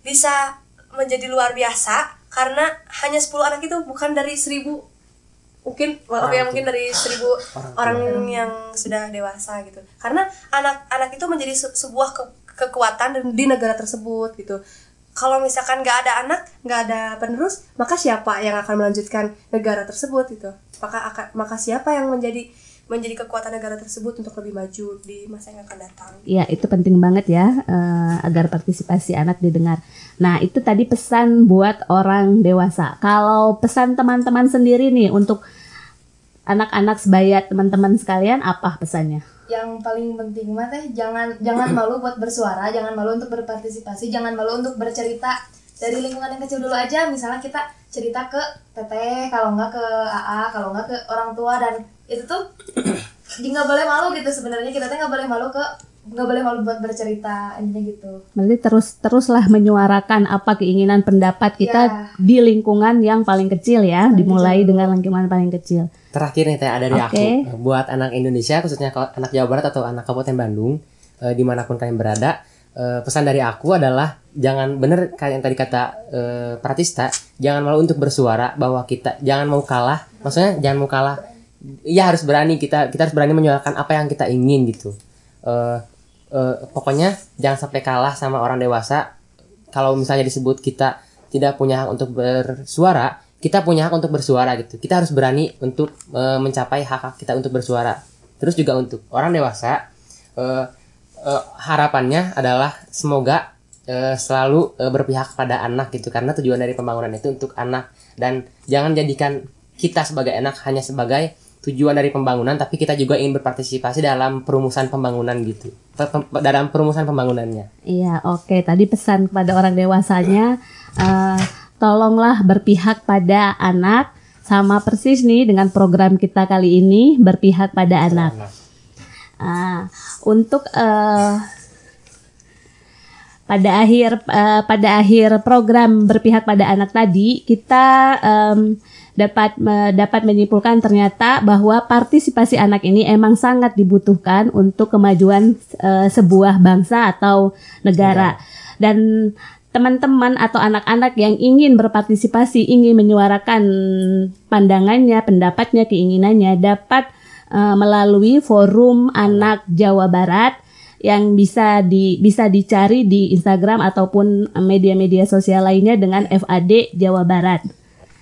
Bisa menjadi luar biasa karena hanya 10 anak itu bukan dari 1000 mungkin maaf ya mungkin dari 1000 orang, yang sudah dewasa gitu. Karena anak-anak itu menjadi se- sebuah ke- kekuatan di negara tersebut gitu. Kalau misalkan nggak ada anak nggak ada penerus maka siapa yang akan melanjutkan negara tersebut gitu? Maka akan maka siapa yang menjadi menjadi kekuatan negara tersebut untuk lebih maju di masa yang akan datang Ya, itu penting banget ya eh, agar partisipasi anak didengar. Nah, itu tadi pesan buat orang dewasa. Kalau pesan teman-teman sendiri nih untuk anak-anak sebaya teman-teman sekalian apa pesannya? yang paling penting mah teh jangan jangan malu buat bersuara jangan malu untuk berpartisipasi jangan malu untuk bercerita dari lingkungan yang kecil dulu aja misalnya kita cerita ke teteh kalau nggak ke AA kalau nggak ke orang tua dan itu tuh nggak boleh malu gitu sebenarnya kita teh nggak boleh malu ke nggak boleh malu buat bercerita intinya gitu Berarti terus teruslah menyuarakan apa keinginan pendapat kita Ya. di lingkungan yang paling kecil ya, dimulai dengan lingkungan paling kecil. Terakhir nih teh ada dari Oke. aku buat anak Indonesia khususnya kalau anak Jawa Barat atau anak Kabupaten Bandung eh, di mana pun kalian berada eh, pesan dari aku adalah jangan bener kayak yang tadi kata eh, Pratista jangan malu untuk bersuara bahwa kita jangan mau kalah maksudnya jangan mau kalah ya harus berani. Kita kita harus berani menyuarakan apa yang kita ingin gitu. Eh, eh, pokoknya jangan sampai kalah sama orang dewasa. Kalau misalnya disebut kita tidak punya hak untuk bersuara, kita punya hak untuk bersuara gitu. Kita harus berani untuk eh, mencapai hak hak kita untuk bersuara. Terus juga untuk orang dewasa, eh, eh, harapannya adalah semoga eh, selalu eh, berpihak pada anak gitu, karena tujuan dari pembangunan itu untuk anak. Dan jangan jadikan kita sebagai anak hanya sebagai tujuan dari pembangunan, tapi kita juga ingin berpartisipasi dalam perumusan pembangunan gitu, dalam perumusan pembangunannya. Iya, oke. Tadi pesan kepada orang dewasanya, eh, tolonglah berpihak pada anak, sama persis nih dengan program kita kali ini berpihak pada anak. Ah, untuk eh, pada akhir eh, pada akhir program berpihak pada anak tadi kita em, dapat me- dapat menyimpulkan ternyata bahwa partisipasi anak ini emang sangat dibutuhkan untuk kemajuan eh, sebuah bangsa atau negara dan teman-teman atau anak-anak yang ingin berpartisipasi ingin menyuarakan pandangannya pendapatnya keinginannya dapat eh, melalui forum anak Jawa Barat yang bisa di bisa dicari di Instagram ataupun media-media sosial lainnya dengan FAD Jawa Barat.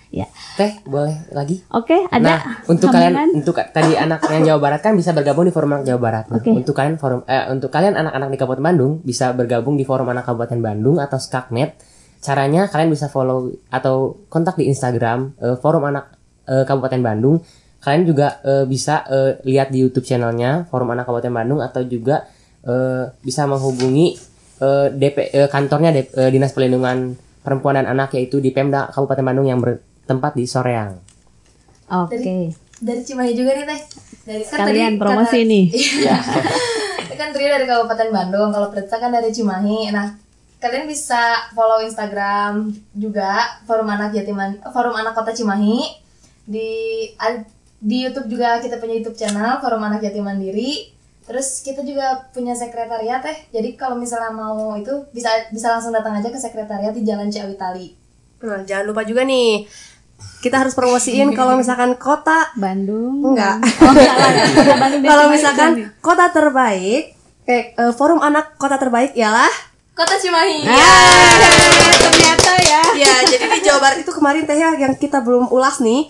Ya. Teh, boleh lagi? Oke, ada Nah, untuk kalian untuk tadi anak yang Jawa Barat kan bisa bergabung di forum anak Jawa Barat. Nah, Oke. Untuk kalian forum eh, untuk kalian anak-anak di Kabupaten Bandung bisa bergabung di forum anak Kabupaten Bandung atau Skaknet. Caranya kalian bisa follow atau kontak di Instagram eh, forum anak eh, Kabupaten Bandung. Kalian juga eh, bisa eh, lihat di YouTube channelnya forum anak Kabupaten Bandung atau juga eh, bisa menghubungi eh, DP eh, kantornya eh, Dinas Perlindungan Perempuan dan Anak yaitu di Pemda Kabupaten Bandung yang bertempat di Soreang. Oke. dari Cimahi juga nih teh dari kan Sekalian tadi promosi kata- nih. Iya. kan Trio dari Kabupaten Bandung, kalau Prita kan dari Cimahi. Nah, kalian bisa follow Instagram juga Forum Anak Jatiman Forum Anak Kota Cimahi di di YouTube juga kita punya YouTube channel Forum Anak Jati Mandiri. Terus kita juga punya sekretariat teh. Jadi kalau misalnya mau itu bisa bisa langsung datang aja ke sekretariat di Jalan Ciawi Tali. Nah, jangan lupa juga nih kita harus promosiin kalau misalkan kota Bandung. enggak. Oh, Bandung kalau misalkan kota terbaik, eh, eh, forum anak kota terbaik ialah Kota Cimahi. Ah, ternyata ya. ya jadi di Jawa Barat itu kemarin teh ya yang kita belum ulas nih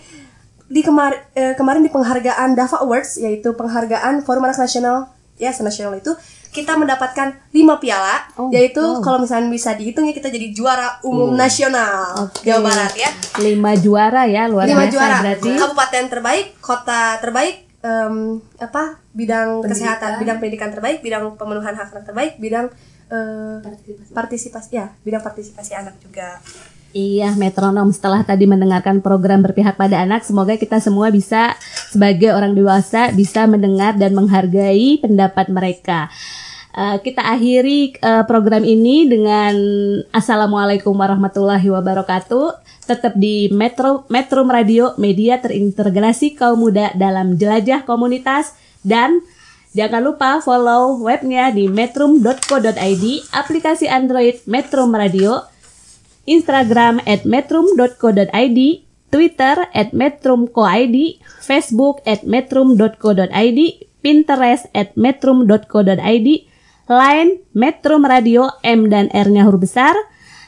di kemar eh, kemarin di penghargaan Dava Awards yaitu penghargaan Forum Anak Nasional ya senasional itu kita mendapatkan lima piala Oh, yaitu wow. kalau misalnya bisa dihitung ya kita jadi juara umum nasional Oke. Jawa Barat ya Lima juara ya luar lima biasa juara berarti. kabupaten terbaik kota terbaik em, apa bidang kesehatan bidang pendidikan terbaik bidang pemenuhan hak anak terbaik bidang eh, partisipasi ya bidang partisipasi anak juga Iya, metronom setelah tadi mendengarkan program berpihak pada anak, semoga kita semua bisa sebagai orang dewasa bisa mendengar dan menghargai pendapat mereka. Eh, kita akhiri eh, program ini dengan Assalamualaikum warahmatullahi wabarakatuh. Tetap di Metro Metro Radio, media terintegrasi kaum muda dalam jelajah komunitas dan Jangan lupa follow webnya di metrum.co.id, aplikasi Android Metrum Radio, Instagram at metrum.co.id, Twitter at metrum.co.id, Facebook at metrum.co.id, Pinterest at metrum.co.id, Line Metrum Radio M dan R-nya huruf besar,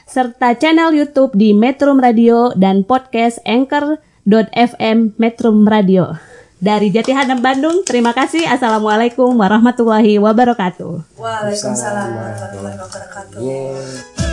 serta channel YouTube di Metrum Radio dan podcast Anchor.fm Metrum Radio. Dari Jatihanam Bandung, terima kasih. Assalamualaikum warahmatullahi wabarakatuh. Waalaikumsalam warahmatullahi wabarakatuh